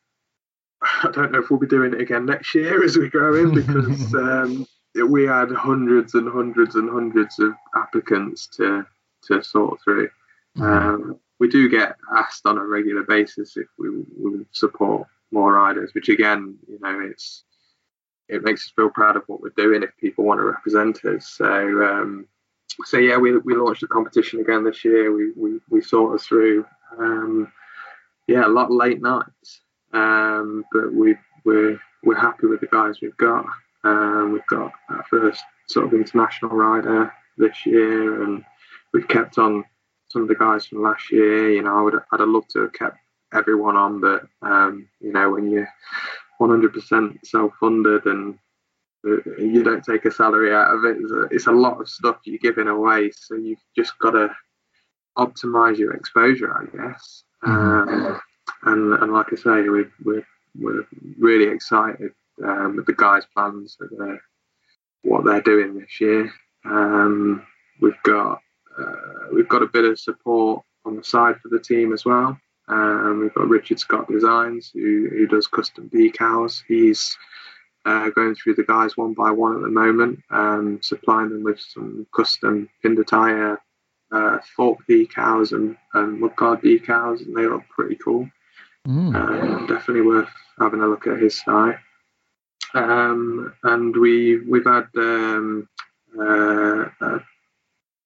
I don't know if we'll be doing it again next year as we grow in because um, we had hundreds and hundreds and hundreds of applicants to to sort through. Mm-hmm. Um, we do get asked on a regular basis if we, we support more riders, which again, you know, it's it makes us feel proud of what we're doing if people want to represent us. So, um, so yeah, we, we launched the competition again this year. We we, we sort of through, um, yeah, a lot of late nights, um, but we we're we're happy with the guys we've got. Um, we've got our first sort of international rider this year, and we've kept on some of the guys from last year. You know, I would I'd have loved to have kept everyone on, but um, you know, when you're 100% self-funded and you don't take a salary out of it, it's a, it's a lot of stuff you're giving away. So you've just got to optimize your exposure, I guess. Mm-hmm. Um, and, and like I say, we, we're we're really excited um, with the guys' plans for what they're doing this year. Um, we've got uh, we've got a bit of support on the side for the team as well. Um, we've got Richard Scott Designs who, who does custom decals. He's uh, going through the guys one by one at the moment, um, supplying them with some custom Pinder tire uh, fork decals and, and mudguard decals, and they look pretty cool. Mm. Uh, definitely worth having a look at his site. Um, and we we've had um, uh, uh,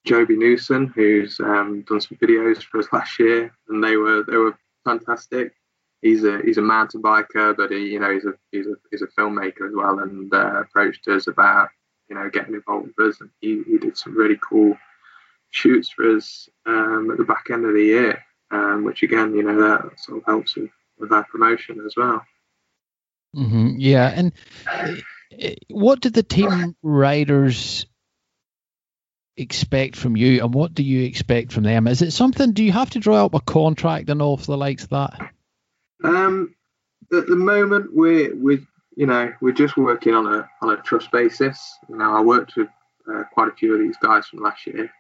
Joby Newson, who's um, done some videos for us last year, and they were they were fantastic. He's a he's a mountain biker, but he, you know he's a he's a he's a filmmaker as well, and uh, approached us about you know getting involved with us, and he, he did some really cool shoots for us um, at the back end of the year, um, which again you know that sort of helps with, with our promotion as well. Mm-hmm. Yeah, and uh, what did the team riders expect from you, and what do you expect from them? Is it something? Do you have to draw up a contract and all for the likes of that? Um, at the moment, we're we you know we're just working on a on a trust basis. You know, I worked with uh, quite a few of these guys from last year.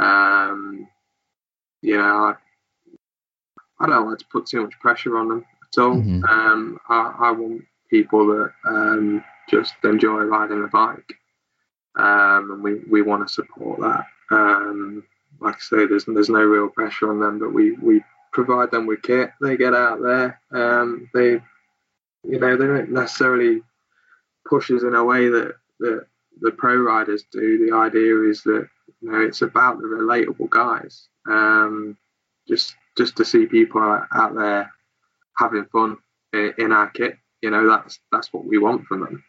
Um, you know, I, I don't like to put too much pressure on them at all. Mm-hmm. Um, I, I, want people that um, just enjoy riding the bike um, and we, we want to support that. Um, like I say, there's there's no real pressure on them, but we, we provide them with kit. They get out there. Um, they, you know, they don't necessarily push us in a way that, that the pro riders do. The idea is that you know it's about the relatable guys. Um, just just to see people out there having fun in, our kit. You know, that's that's what we want from them.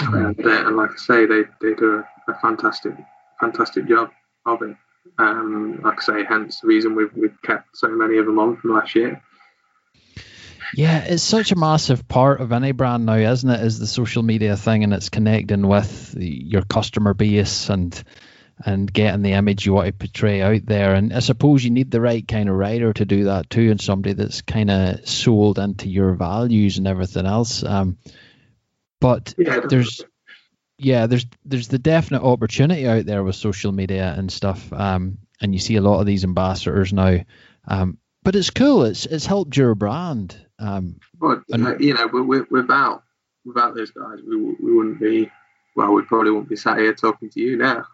And, uh, and, like I say, they, they do a, a fantastic, fantastic job of it. Um, like I say, hence the reason we've, we've kept so many of them on from last year. Yeah, it's such a massive part of any brand now, isn't it? Is the social media thing, and it's connecting with your customer base and and getting the image you want to portray out there. And I suppose you need the right kind of writer to do that too, and somebody that's kind of sold into your values and everything else. Um, but yeah, there's yeah, there's there's the definite opportunity out there with social media and stuff. Um, and you see a lot of these ambassadors now. Um, but it's cool. It's it's helped your brand. Um, but and, you know, without without those guys, we we wouldn't be. Well, we probably wouldn't be sat here talking to you now.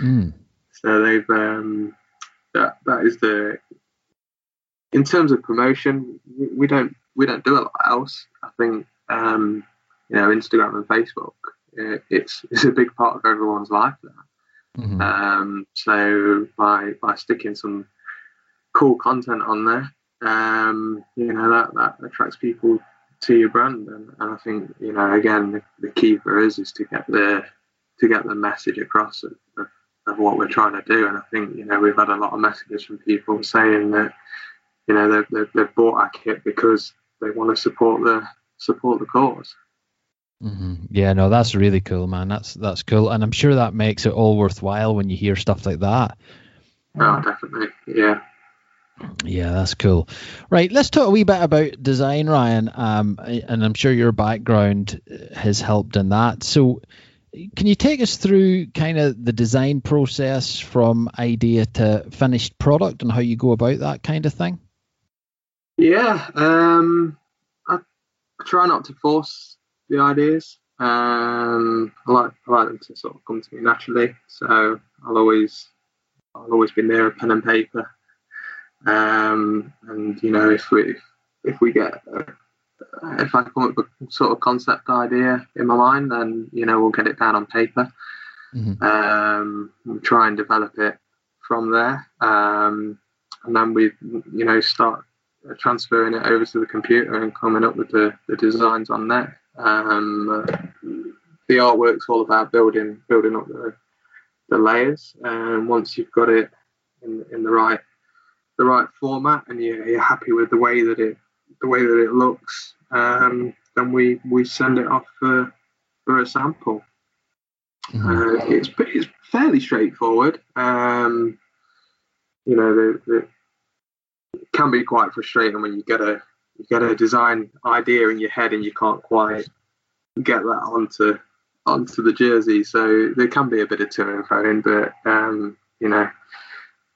Mm. So they've um, that that is the. In terms of promotion, we don't we don't do a lot else. I think um, you know, Instagram and Facebook, it's it's a big part of everyone's life now. Mm-hmm. Um, so by by sticking some cool content on there, um, you know that that attracts people to your brand, and, and I think you know again the, the, key for us is to get the to get the message across of, of, of, what we're trying to do, and I think you know we've had a lot of messages from people saying that you know they've, they've, they've bought our kit because they want to support the support the cause. Mm-hmm. Yeah, no, that's really cool, man. That's that's cool, and I'm sure that makes it all worthwhile when you hear stuff like that. Oh, definitely, yeah. Yeah, that's cool. Right, let's talk a wee bit about design, Ryan. Um, and I'm sure your background has helped in that. So, can you take us through kind of the design process from idea to finished product and how you go about that kind of thing? Yeah, um, I try not to force the ideas. Um, I like I like them to sort of come to me naturally. So I'll always I'll always be near a pen and paper. Um, and you know if we if we get if I come up with a sort of concept idea in my mind, then you know we'll get it down on paper. Mm-hmm. Um, we'll try and develop it from there, um, and then we you know start transferring it over to the computer and coming up with the, the designs on there. Um, the artwork's all about building building up the, the layers, and once you've got it in, in the right the right format and you're, you're happy with the way that it the way that it looks, um, then we we send it off for for a sample. Mm-hmm. Uh, it's it's fairly straightforward. Um, you know, the, the, it can be quite frustrating when you get a you get a design idea in your head and you can't quite get that onto onto the jersey. So there can be a bit of to and fro in, but um, you know,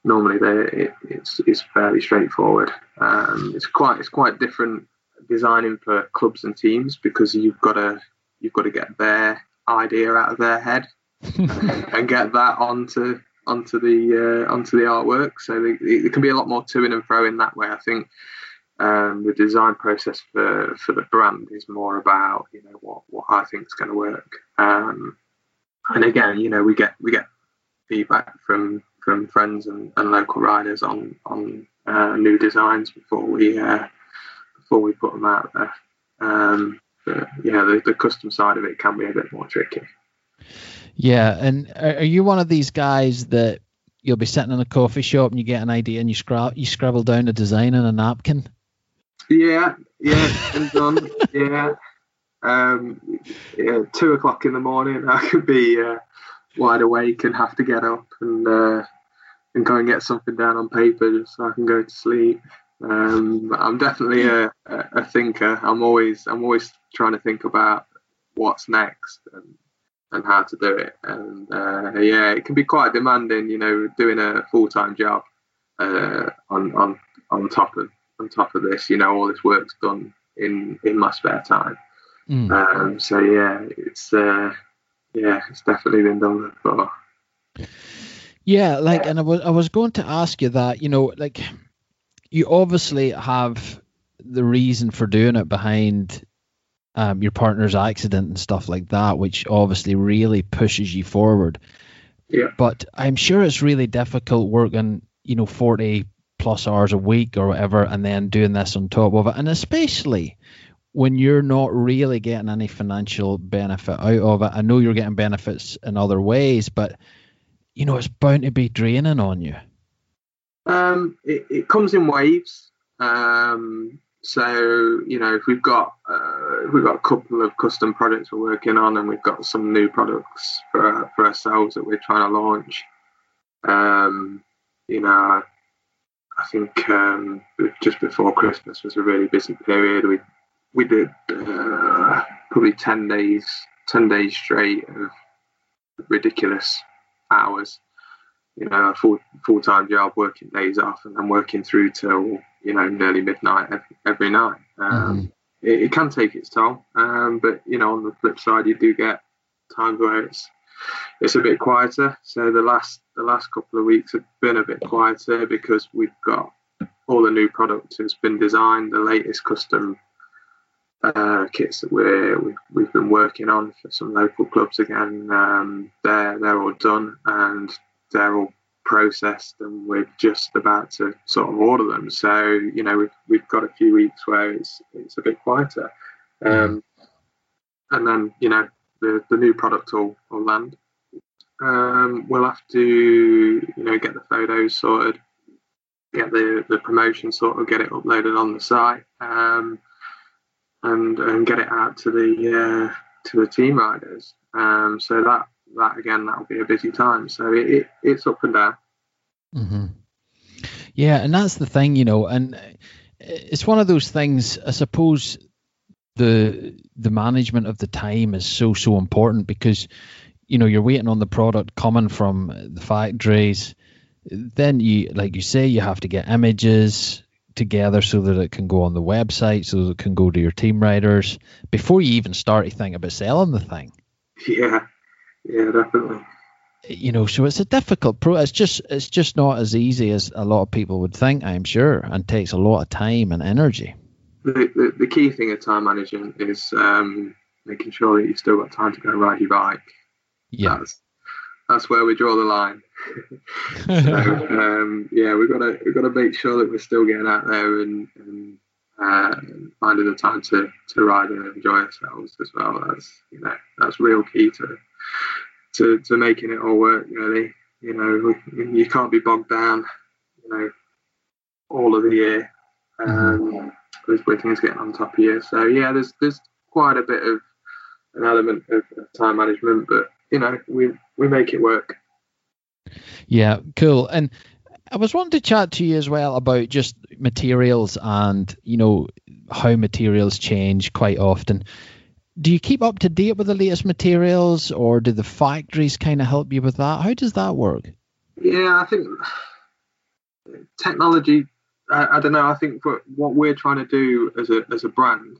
normally it, it's it's fairly straightforward. Um, it's quite it's quite different designing for clubs and teams because you've got to you've got to get their idea out of their head and, get that onto onto the uh, onto the artwork. So it can be a lot more to and fro in that way. I think um, the design process for for the brand is more about you know what what I think is going to work. Um, and again, you know, we get we get feedback from from friends and, and local riders on on uh, new designs before we uh, before we put them out there. Um, but yeah, the, the custom side of it can be a bit more tricky. Yeah, and are you one of these guys that you'll be sitting in a coffee shop and you get an idea and you scrab you scribble down a design on a napkin? Yeah, yeah, and done. yeah. Um, yeah, two o'clock in the morning, I could be uh, wide awake and have to get up and uh, and go and get something down on paper just so I can go to sleep. Um, I'm definitely a, a, thinker. I'm always I'm always trying to think about what's next and, and how to do it. And uh, yeah, it can be quite demanding, you know, doing a full time job uh, on on on top of on top of this. You know, all this work's done in in my spare time. Mm. Um, so yeah, it's uh, yeah, it's definitely been done before. Yeah, like, and I was I was going to ask you that. You know, like, you obviously have the reason for doing it behind um, your partner's accident and stuff like that, which obviously really pushes you forward. Yeah. But I'm sure it's really difficult working, you know, 40 plus hours a week or whatever, and then doing this on top of it, and especially when you're not really getting any financial benefit out of it. I know you're getting benefits in other ways, but you know it's bound to be draining on you. Um, it, it comes in waves. Um, so you know, if we've got uh, we've got a couple of custom products we're working on, and we've got some new products for for ourselves that we're trying to launch. Um, you know, I think um, just before Christmas was a really busy period. We we did uh, probably ten days, ten days straight of ridiculous hours. You know, a full full time job, working days off, and then working through till you know nearly midnight every, every night. Um, mm-hmm. it, it, can take its toll, um, but you know, on the flip side, you do get times where it's it's a bit quieter. So the last the last couple of weeks have been a bit quieter because we've got all the new products. product has been designed, the latest custom uh, kits that we're, we've, we've been working on for some local clubs again. Um, they're they're all done and they're all processed, and we're just about to sort of order them. So you know we've we've got a few weeks where it's it's a bit quieter, um, and then you know the the new product will land. Um, we'll have to you know get the photos sorted, get the the promotion sort of get it uploaded on the site. Um, and and get it out to the uh, to the team riders. Um, so that that again that'll be a busy time. So it, it it's up and down. Mm-hmm. Yeah, and that's the thing, you know, and it's one of those things. I suppose the the management of the time is so so important because you know you're waiting on the product coming from the factories. Then you, like you say, you have to get images, together so that it can go on the website, so that it can go to your team riders before you even start to think about selling the thing. Yeah, yeah, definitely. You know, so it's a difficult pro. It's just it's just not as easy as a lot of people would think. I'm sure, and takes a lot of time and energy. The the, the key thing of time management is um, making sure that you've still got time to go ride your bike. Yeah, that's, that's where we draw the line. so, um, yeah, we've got to we've got to make sure that we're still getting out there and, and uh, finding the time to, to ride and enjoy ourselves as well. That's you know that's real key to to, to making it all work. Really, you know, you can't be bogged down, you know, all of the year um, with things getting on top of you. So yeah, there's there's quite a bit of an element of, of time management, but you know, we we make it work. Yeah, cool. And I was wanting to chat to you as well about just materials and you know how materials change quite often. Do you keep up to date with the latest materials, or do the factories kind of help you with that? How does that work? Yeah, I think technology. I, I don't know. I think what, what we're trying to do as a as a brand,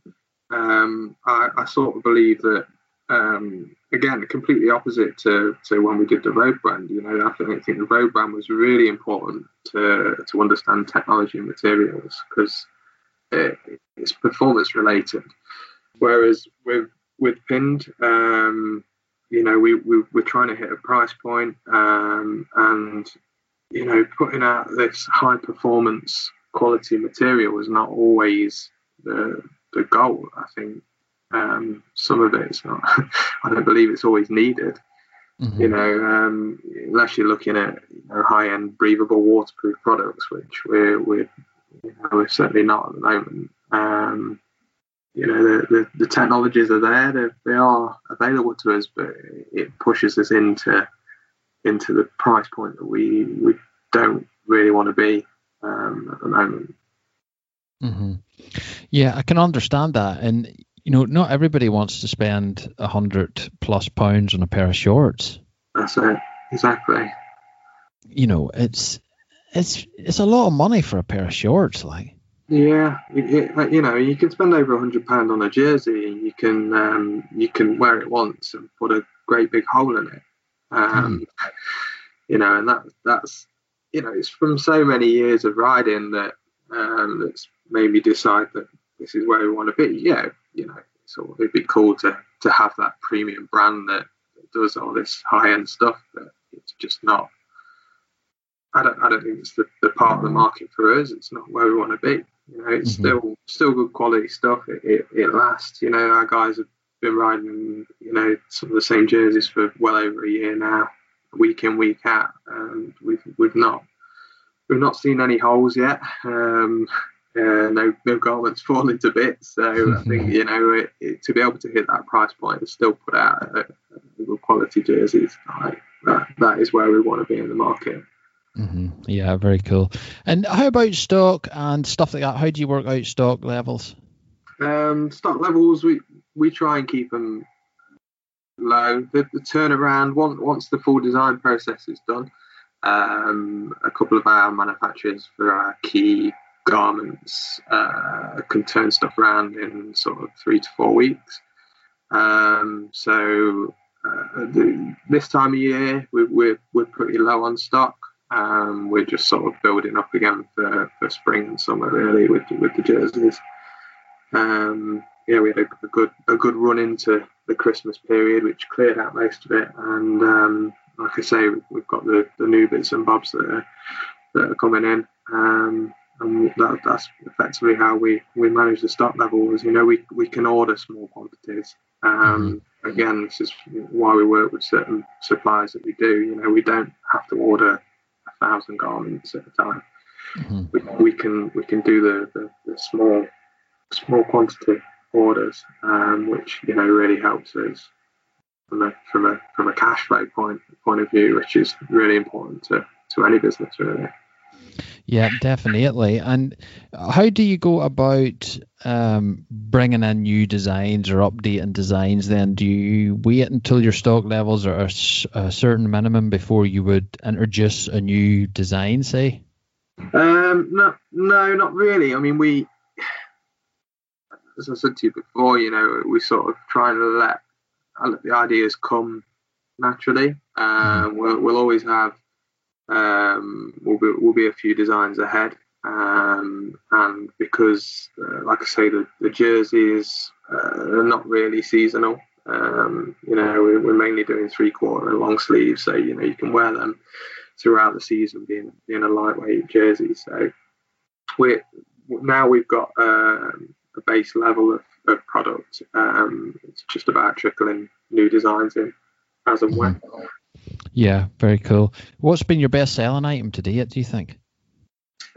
um, I, I sort of believe that um, again, completely opposite to, to when we did the road brand. You know, I think, I think the road brand was really important to to understand technology and materials because it, it's performance related. Whereas with with pinned, um, you know, we, we we're trying to hit a price point, um, and you know, putting out this high performance quality material is not always the the goal. I think um, some of it is not. I don't believe it's always needed. Mm-hmm. You know, um, unless you're looking at you know, high-end breathable waterproof products, which we're we're, you know, we're certainly not at the moment. Um, you know, the, the, the, technologies are there; They're, they are available to us, but it pushes us into into the price point that we we don't really want to be um, at the moment. Mm-hmm. Yeah, I can understand that, and you know, not everybody wants to spend a hundred plus pounds on a pair of shorts. That's it, exactly. You know, it's it's it's a lot of money for a pair of shorts, like. Yeah, it, it, you know, you can spend over a hundred pound on a jersey, and you can um, you can wear it once and put a great big hole in it. Um, mm. You know, and that that's you know, it's from so many years of riding that um, that's made me decide that this is where we want to be. Yeah, you know, so it'd be cool to to have that premium brand that, that does all this high end stuff, but it's just not. I don't, I don't think it's the, the part of the market for us. It's not where we want to be. You know, it's mm-hmm. still still good quality stuff. It, it, it lasts. You know, our guys have been riding, you know, some of the same jerseys for well over a year now, week in week out, and we've we've not we've not seen any holes yet. Um, uh, no no garments falling to bits. So I think you know it, it, to be able to hit that price point and still put out a, a good quality jerseys, like that, that is where we want to be in the market. Mm-hmm. Yeah, very cool. And how about stock and stuff like that? How do you work out stock levels? Um, stock levels, we we try and keep them low. The, the turnaround once once the full design process is done, um, a couple of our manufacturers for our key garments uh, can turn stuff around in sort of three to four weeks. Um, so uh, the, this time of year, we, we're, we're pretty low on stock. Um, we're just sort of building up again for, for spring and summer, really, with with the jerseys. Um, yeah, we had a, a, good a good run into the Christmas period, which cleared out most of it. And um, like I say, we've got the, the new bits and bobs that are that are coming in. Um, and that, that's effectively how we, we manage the stock levels. You know, we, we can order small quantities. Um, mm-hmm. Again, this is why we work with certain suppliers that we do. You know, we don't have to order a thousand garments at a time. Mm-hmm. We, we can we can do the, the, the small small quantity orders, um, which you know really helps us from a from a from a cash flow point point of view, which is really important to to any business really. Yeah, definitely. And how do you go about um, bringing in new designs or updating designs? Then do you wait until your stock levels are a, a certain minimum before you would introduce a new design? Say. Um, no, no, not really. I mean, we, as I said to you before, you know, we sort of try and let, let the ideas come naturally. Um, we'll, we'll always have, um, we'll be, we'll be a few designs ahead. Um, and because, uh, like I say, the, the jerseys uh, are not really seasonal. Um, you know, we're, we're mainly doing three quarter and long sleeves, so you know you can wear them throughout the season, being being a lightweight jersey. So we now we've got um, a base level of, of product. Um, it's just about trickling new designs in as and when. Yeah, very cool. What's been your best selling item to date? Do you think?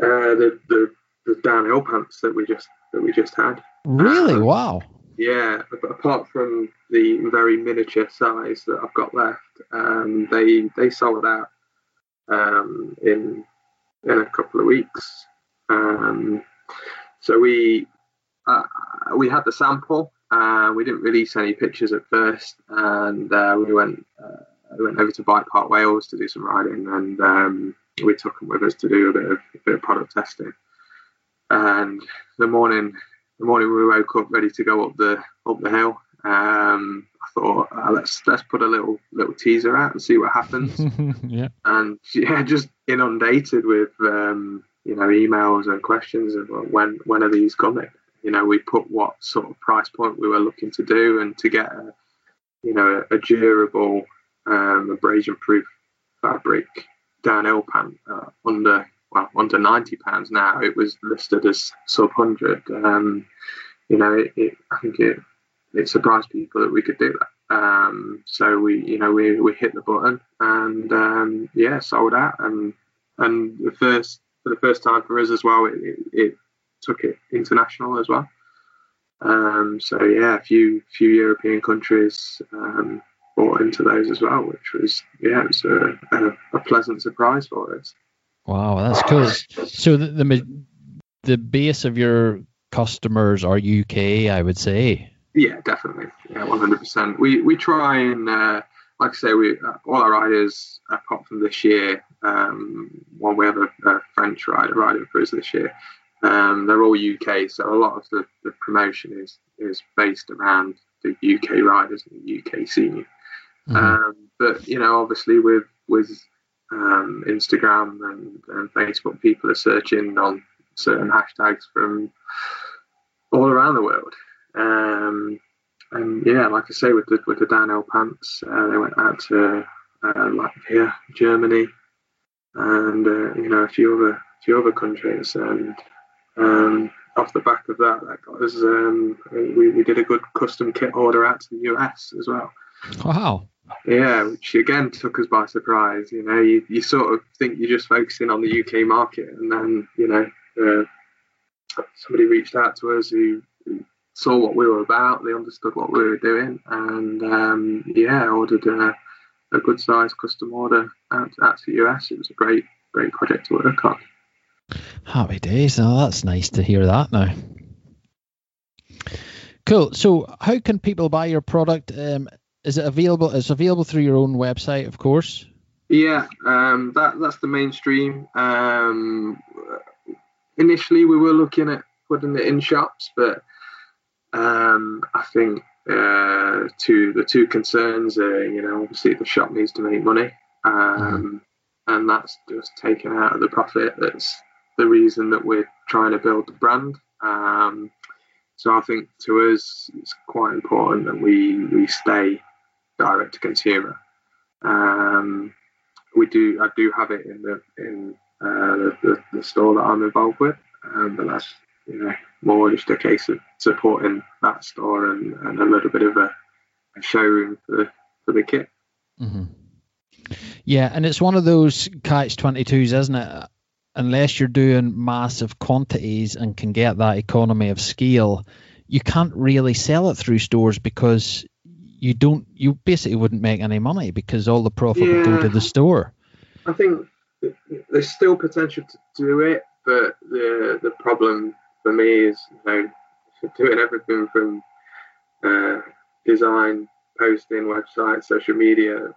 Uh, the, the the downhill pants that we just that we just had. Really? Um, wow. Yeah, apart from the very miniature size that I've got left, um, they they sold out um, in in a couple of weeks. Um, so we uh, we had the sample. Uh, we didn't release any pictures at first, and uh, we went uh, we went over to Bike Park Wales to do some riding, and um, we took them with us to do a bit of a bit of product testing. And the morning the morning we woke up ready to go up the up the hill, um, I thought uh, let's let's put a little little teaser out and see what happens. yeah. And yeah, just inundated with um, you know emails and questions of when when are these coming. You know, we put what sort of price point we were looking to do, and to get a you know a durable um, abrasion proof fabric downhill pant uh, under well under ninety pounds now. It was listed as sub hundred. Um, you know, it, it, I think it it surprised people that we could do that. Um, so we, you know, we, we hit the button and um, yeah, sold out. And and the first for the first time for us as well, it, it took it international as well. Um, so yeah, a few few European countries um, bought into those as well, which was yeah, it was a, a, a pleasant surprise for us. Wow, that's cool. So the, the the base of your customers are UK, I would say. Yeah, definitely. Yeah, one hundred percent. We we try and uh, like I say, we uh, all our riders apart from this year. Um, we have a, a, French rider riding for us this year. Um, they're all UK, so a lot of the, the promotion is is based around the UK riders and the UK scene. Mm-hmm. Um, but you know, obviously with with um, Instagram and, and, Facebook, people are searching on certain hashtags from all around the world. Um, and yeah, like I say, with the with the downhill pants, uh, they went out to uh, Latvia, Germany, and uh, you know a few other few other countries. And um, off the back of that, that got us. Um, we, we did a good custom kit order out to the US as well. Wow. Yeah, which again took us by surprise. You know, you, you sort of think you're just focusing on the UK market, and then you know, uh, somebody reached out to us who saw what we were about, they understood what we were doing, and um, yeah, ordered a, a good sized custom order out, out to the US. It was a great, great project to work on. Happy days. Oh, that's nice to hear that now. Cool. So, how can people buy your product? Um, is it available? It's available through your own website, of course. Yeah, um, that that's the mainstream. Um, initially, we were looking at putting it in shops, but um, I think uh, two the two concerns are, you know, obviously the shop needs to make money, um, mm. and that's just taken out of the profit. That's the reason that we're trying to build the brand. Um, so I think to us, it's quite important that we we stay direct to consumer. Um, we do I do have it in the in uh, the, the, store that I'm involved with, um, but that's you know more just a case of supporting that store and, and a little bit of a, a showroom for for the kit. Mm-hmm. Yeah, and it's one of those catch twenty twos, isn't it? Unless you're doing massive quantities and can get that economy of scale, you can't really sell it through stores because you don't you basically wouldn't make any money because all the profit yeah, would go to the store. I think there's still potential to do it, but the the problem for me is you know doing everything from uh, design, posting, website, social media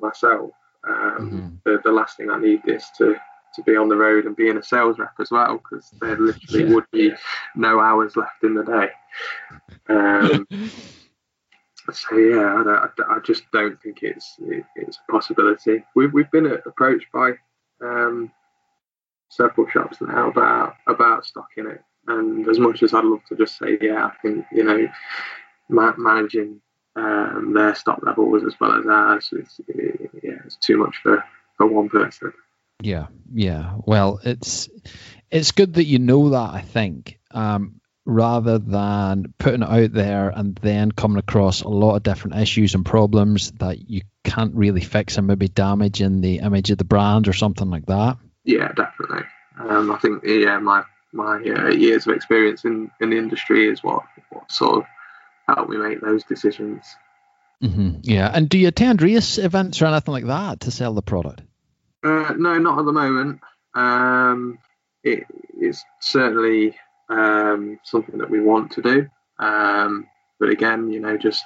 myself. Um, mm-hmm. the, the last thing I need is to to be on the road and being a sales rep as well because there literally yeah. would be no hours left in the day. Um, so yeah, I, I, just don't think it's it, it's a possibility. We've we've been approached by um, several shops now about about stocking it, and as much as I'd love to just say yeah, I think you know ma- managing um, their stock levels as well as ours. It's, yeah, it's too much for, for one person. Yeah, yeah. Well, it's it's good that you know that. I think um, rather than putting it out there and then coming across a lot of different issues and problems that you can't really fix and maybe damaging the image of the brand or something like that. Yeah, definitely. Um, I think yeah, my my uh, years of experience in, in the industry is what, what sort of help me make those decisions. Mm-hmm. Yeah, and do you attend race events or anything like that to sell the product? Uh, no, not at the moment. Um, it, it's certainly um, something that we want to do, um, but again, you know, just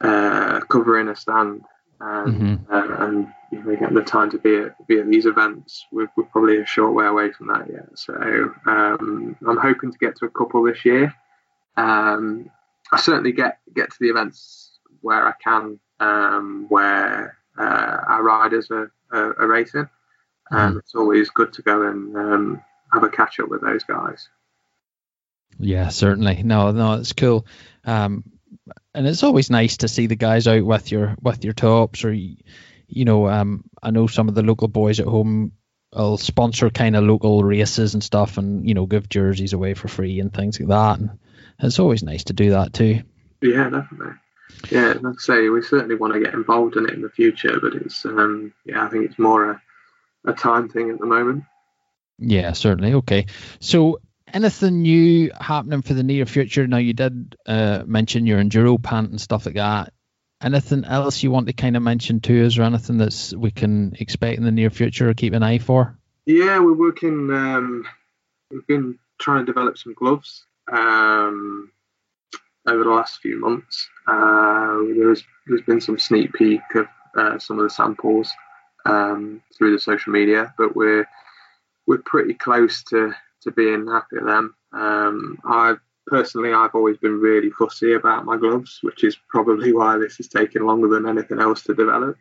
uh, covering a stand and, mm-hmm. uh, and you know, getting the time to be at be at these events, we're, we're probably a short way away from that yet. So um, I'm hoping to get to a couple this year. Um, I certainly get get to the events where I can, um, where uh, our riders are, are, are racing. Um, mm. It's always good to go and um, have a catch up with those guys. Yeah, certainly. No, no, it's cool. Um, and it's always nice to see the guys out with your with your tops or you know um, i know some of the local boys at home will sponsor kind of local races and stuff and you know give jerseys away for free and things like that and it's always nice to do that too. Yeah, definitely. Yeah, like I say, we certainly want to get involved in it in the future, but it's um, yeah, I think it's more a, a time thing at the moment. Yeah, certainly. Okay, so anything new happening for the near future? Now you did uh, mention your enduro pant and stuff like that. Anything else you want to kind of mention to us, or anything that's we can expect in the near future or keep an eye for? Yeah, we're working. Um, we've been trying to develop some gloves um, over the last few months. Uh, there's there's been some sneak peek of uh, some of the samples um, through the social media, but we're we're pretty close to to being happy with them. Um, I personally, I've always been really fussy about my gloves, which is probably why this is taking longer than anything else to develop.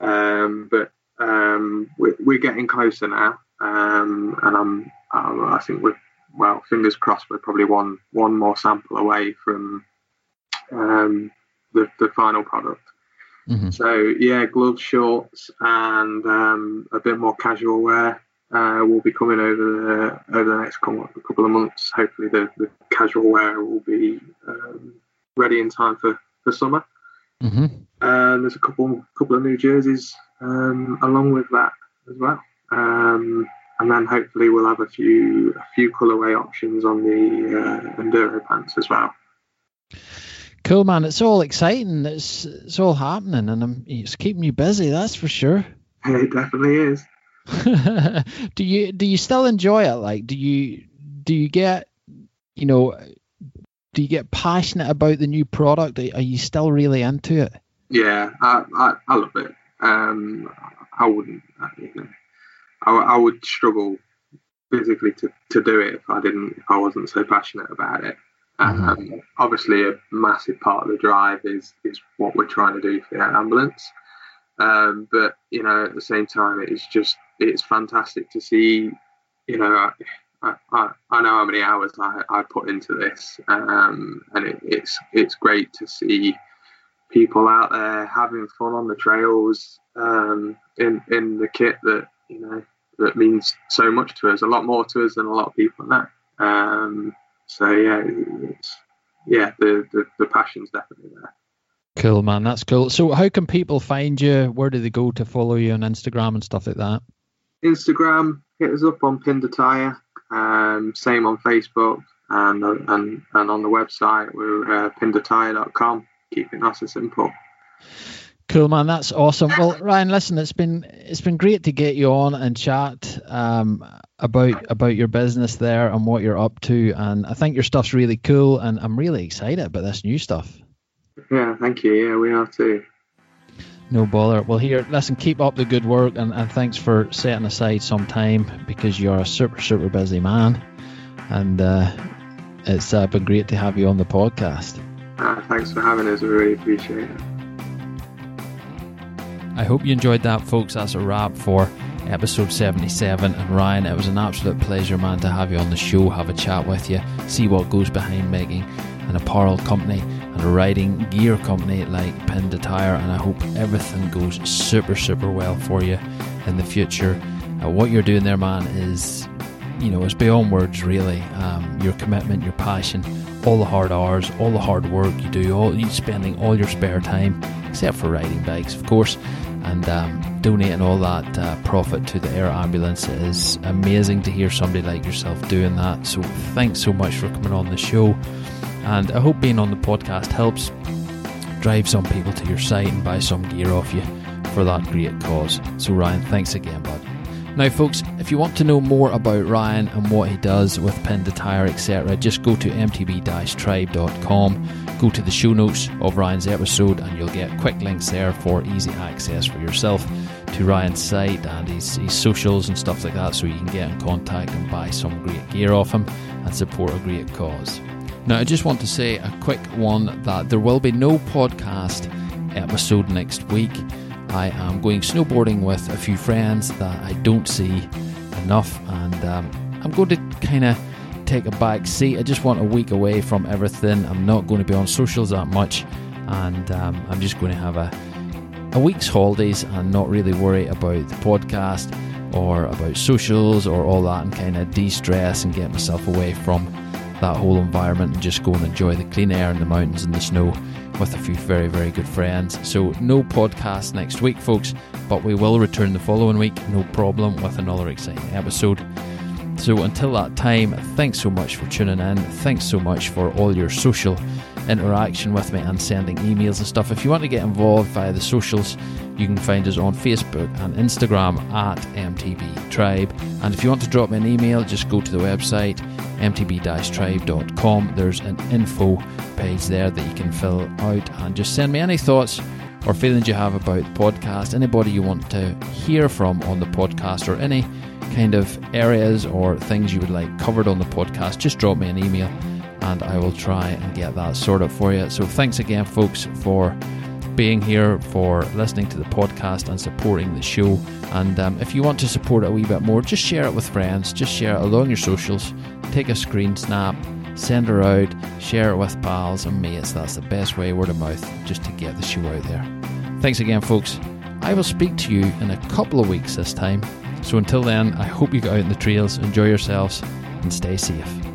Um, but um, we're, we're, getting closer now, um, and I'm, I think we're well, fingers crossed, we're probably one one more sample away from um, the the final product. Mm-hmm. So yeah, gloves, shorts, and um, a bit more casual wear uh, will be coming over the over the next couple of months. Hopefully, the, the casual wear will be um, ready in time for, for summer. Mm-hmm. And there's a couple couple of new jerseys um, along with that as well. Um, and then hopefully we'll have a few a few colorway options on the uh, enduro pants as well. Cool, man. It's all exciting. It's it's all happening, and I'm, it's keeping you busy. That's for sure. Yeah, It definitely is. do you do you still enjoy it? Like, do you do you get you know do you get passionate about the new product? Are you still really into it? Yeah, I I, I love it. Um, I wouldn't. You know, I, I would struggle physically to, to do it if I didn't if I wasn't so passionate about it. Mm-hmm. Um, obviously, a massive part of the drive is is what we're trying to do for the ambulance. Um, but you know, at the same time, it's just it's fantastic to see. You know, I, I, I know how many hours I, I put into this, um, and it, it's it's great to see people out there having fun on the trails um, in in the kit that you know that means so much to us, a lot more to us than a lot of people know. Um, so yeah, yeah, the, the the passion's definitely there. Cool, man. That's cool. So, how can people find you? Where do they go to follow you on Instagram and stuff like that? Instagram, hit us up on Attire. Um, same on Facebook and and and on the website. We're uh, pinnedattire.com. Keep it nice and simple. Cool, man. That's awesome. Well, Ryan, listen, it's been it's been great to get you on and chat um, about about your business there and what you're up to. And I think your stuff's really cool, and I'm really excited about this new stuff. Yeah, thank you. Yeah, we are too. No bother. Well, here, listen, keep up the good work and, and thanks for setting aside some time because you're a super, super busy man. And uh, it's uh, been great to have you on the podcast. Uh, thanks for having us. We really appreciate it. I hope you enjoyed that, folks. That's a wrap for episode 77. And Ryan, it was an absolute pleasure, man, to have you on the show, have a chat with you, see what goes behind making an apparel company and a riding gear company like Pinned Attire. And I hope everything goes super, super well for you in the future. Uh, what you're doing there, man, is, you know, it's beyond words, really. Um, your commitment, your passion, all the hard hours, all the hard work you do, all you spending all your spare time, except for riding bikes, of course, and um, donating all that uh, profit to the air ambulance is amazing to hear somebody like yourself doing that. So thanks so much for coming on the show, and I hope being on the podcast helps drive some people to your site and buy some gear off you for that great cause. So Ryan, thanks again, bud. Now, folks, if you want to know more about Ryan and what he does with Pinned Attire, etc., just go to mtb-tribe.com, go to the show notes of Ryan's episode, and you'll get quick links there for easy access for yourself to Ryan's site and his, his socials and stuff like that, so you can get in contact and buy some great gear off him and support a great cause. Now, I just want to say a quick one that there will be no podcast episode next week. I am going snowboarding with a few friends that I don't see enough, and um, I'm going to kind of take a back seat. I just want a week away from everything. I'm not going to be on socials that much, and um, I'm just going to have a a week's holidays and not really worry about the podcast or about socials or all that, and kind of de-stress and get myself away from that whole environment and just go and enjoy the clean air and the mountains and the snow with a few very, very good friends. So, no podcast next week, folks, but we will return the following week, no problem, with another exciting episode. So, until that time, thanks so much for tuning in. Thanks so much for all your social interaction with me and sending emails and stuff. If you want to get involved via the socials, you can find us on Facebook and Instagram at MTB Tribe. And if you want to drop me an email, just go to the website mtb-tribe.com. There's an info page there that you can fill out and just send me any thoughts or feelings you have about the podcast, anybody you want to hear from on the podcast, or any kind of areas or things you would like covered on the podcast, just drop me an email and I will try and get that sorted for you. So, thanks again, folks, for being here, for listening to the podcast and supporting the show. And um, if you want to support it a wee bit more, just share it with friends, just share it along your socials, take a screen snap, send her out, share it with pals and mates. That's the best way, word of mouth, just to get the show out there. Thanks again, folks. I will speak to you in a couple of weeks this time. So until then, I hope you get out in the trails, enjoy yourselves, and stay safe.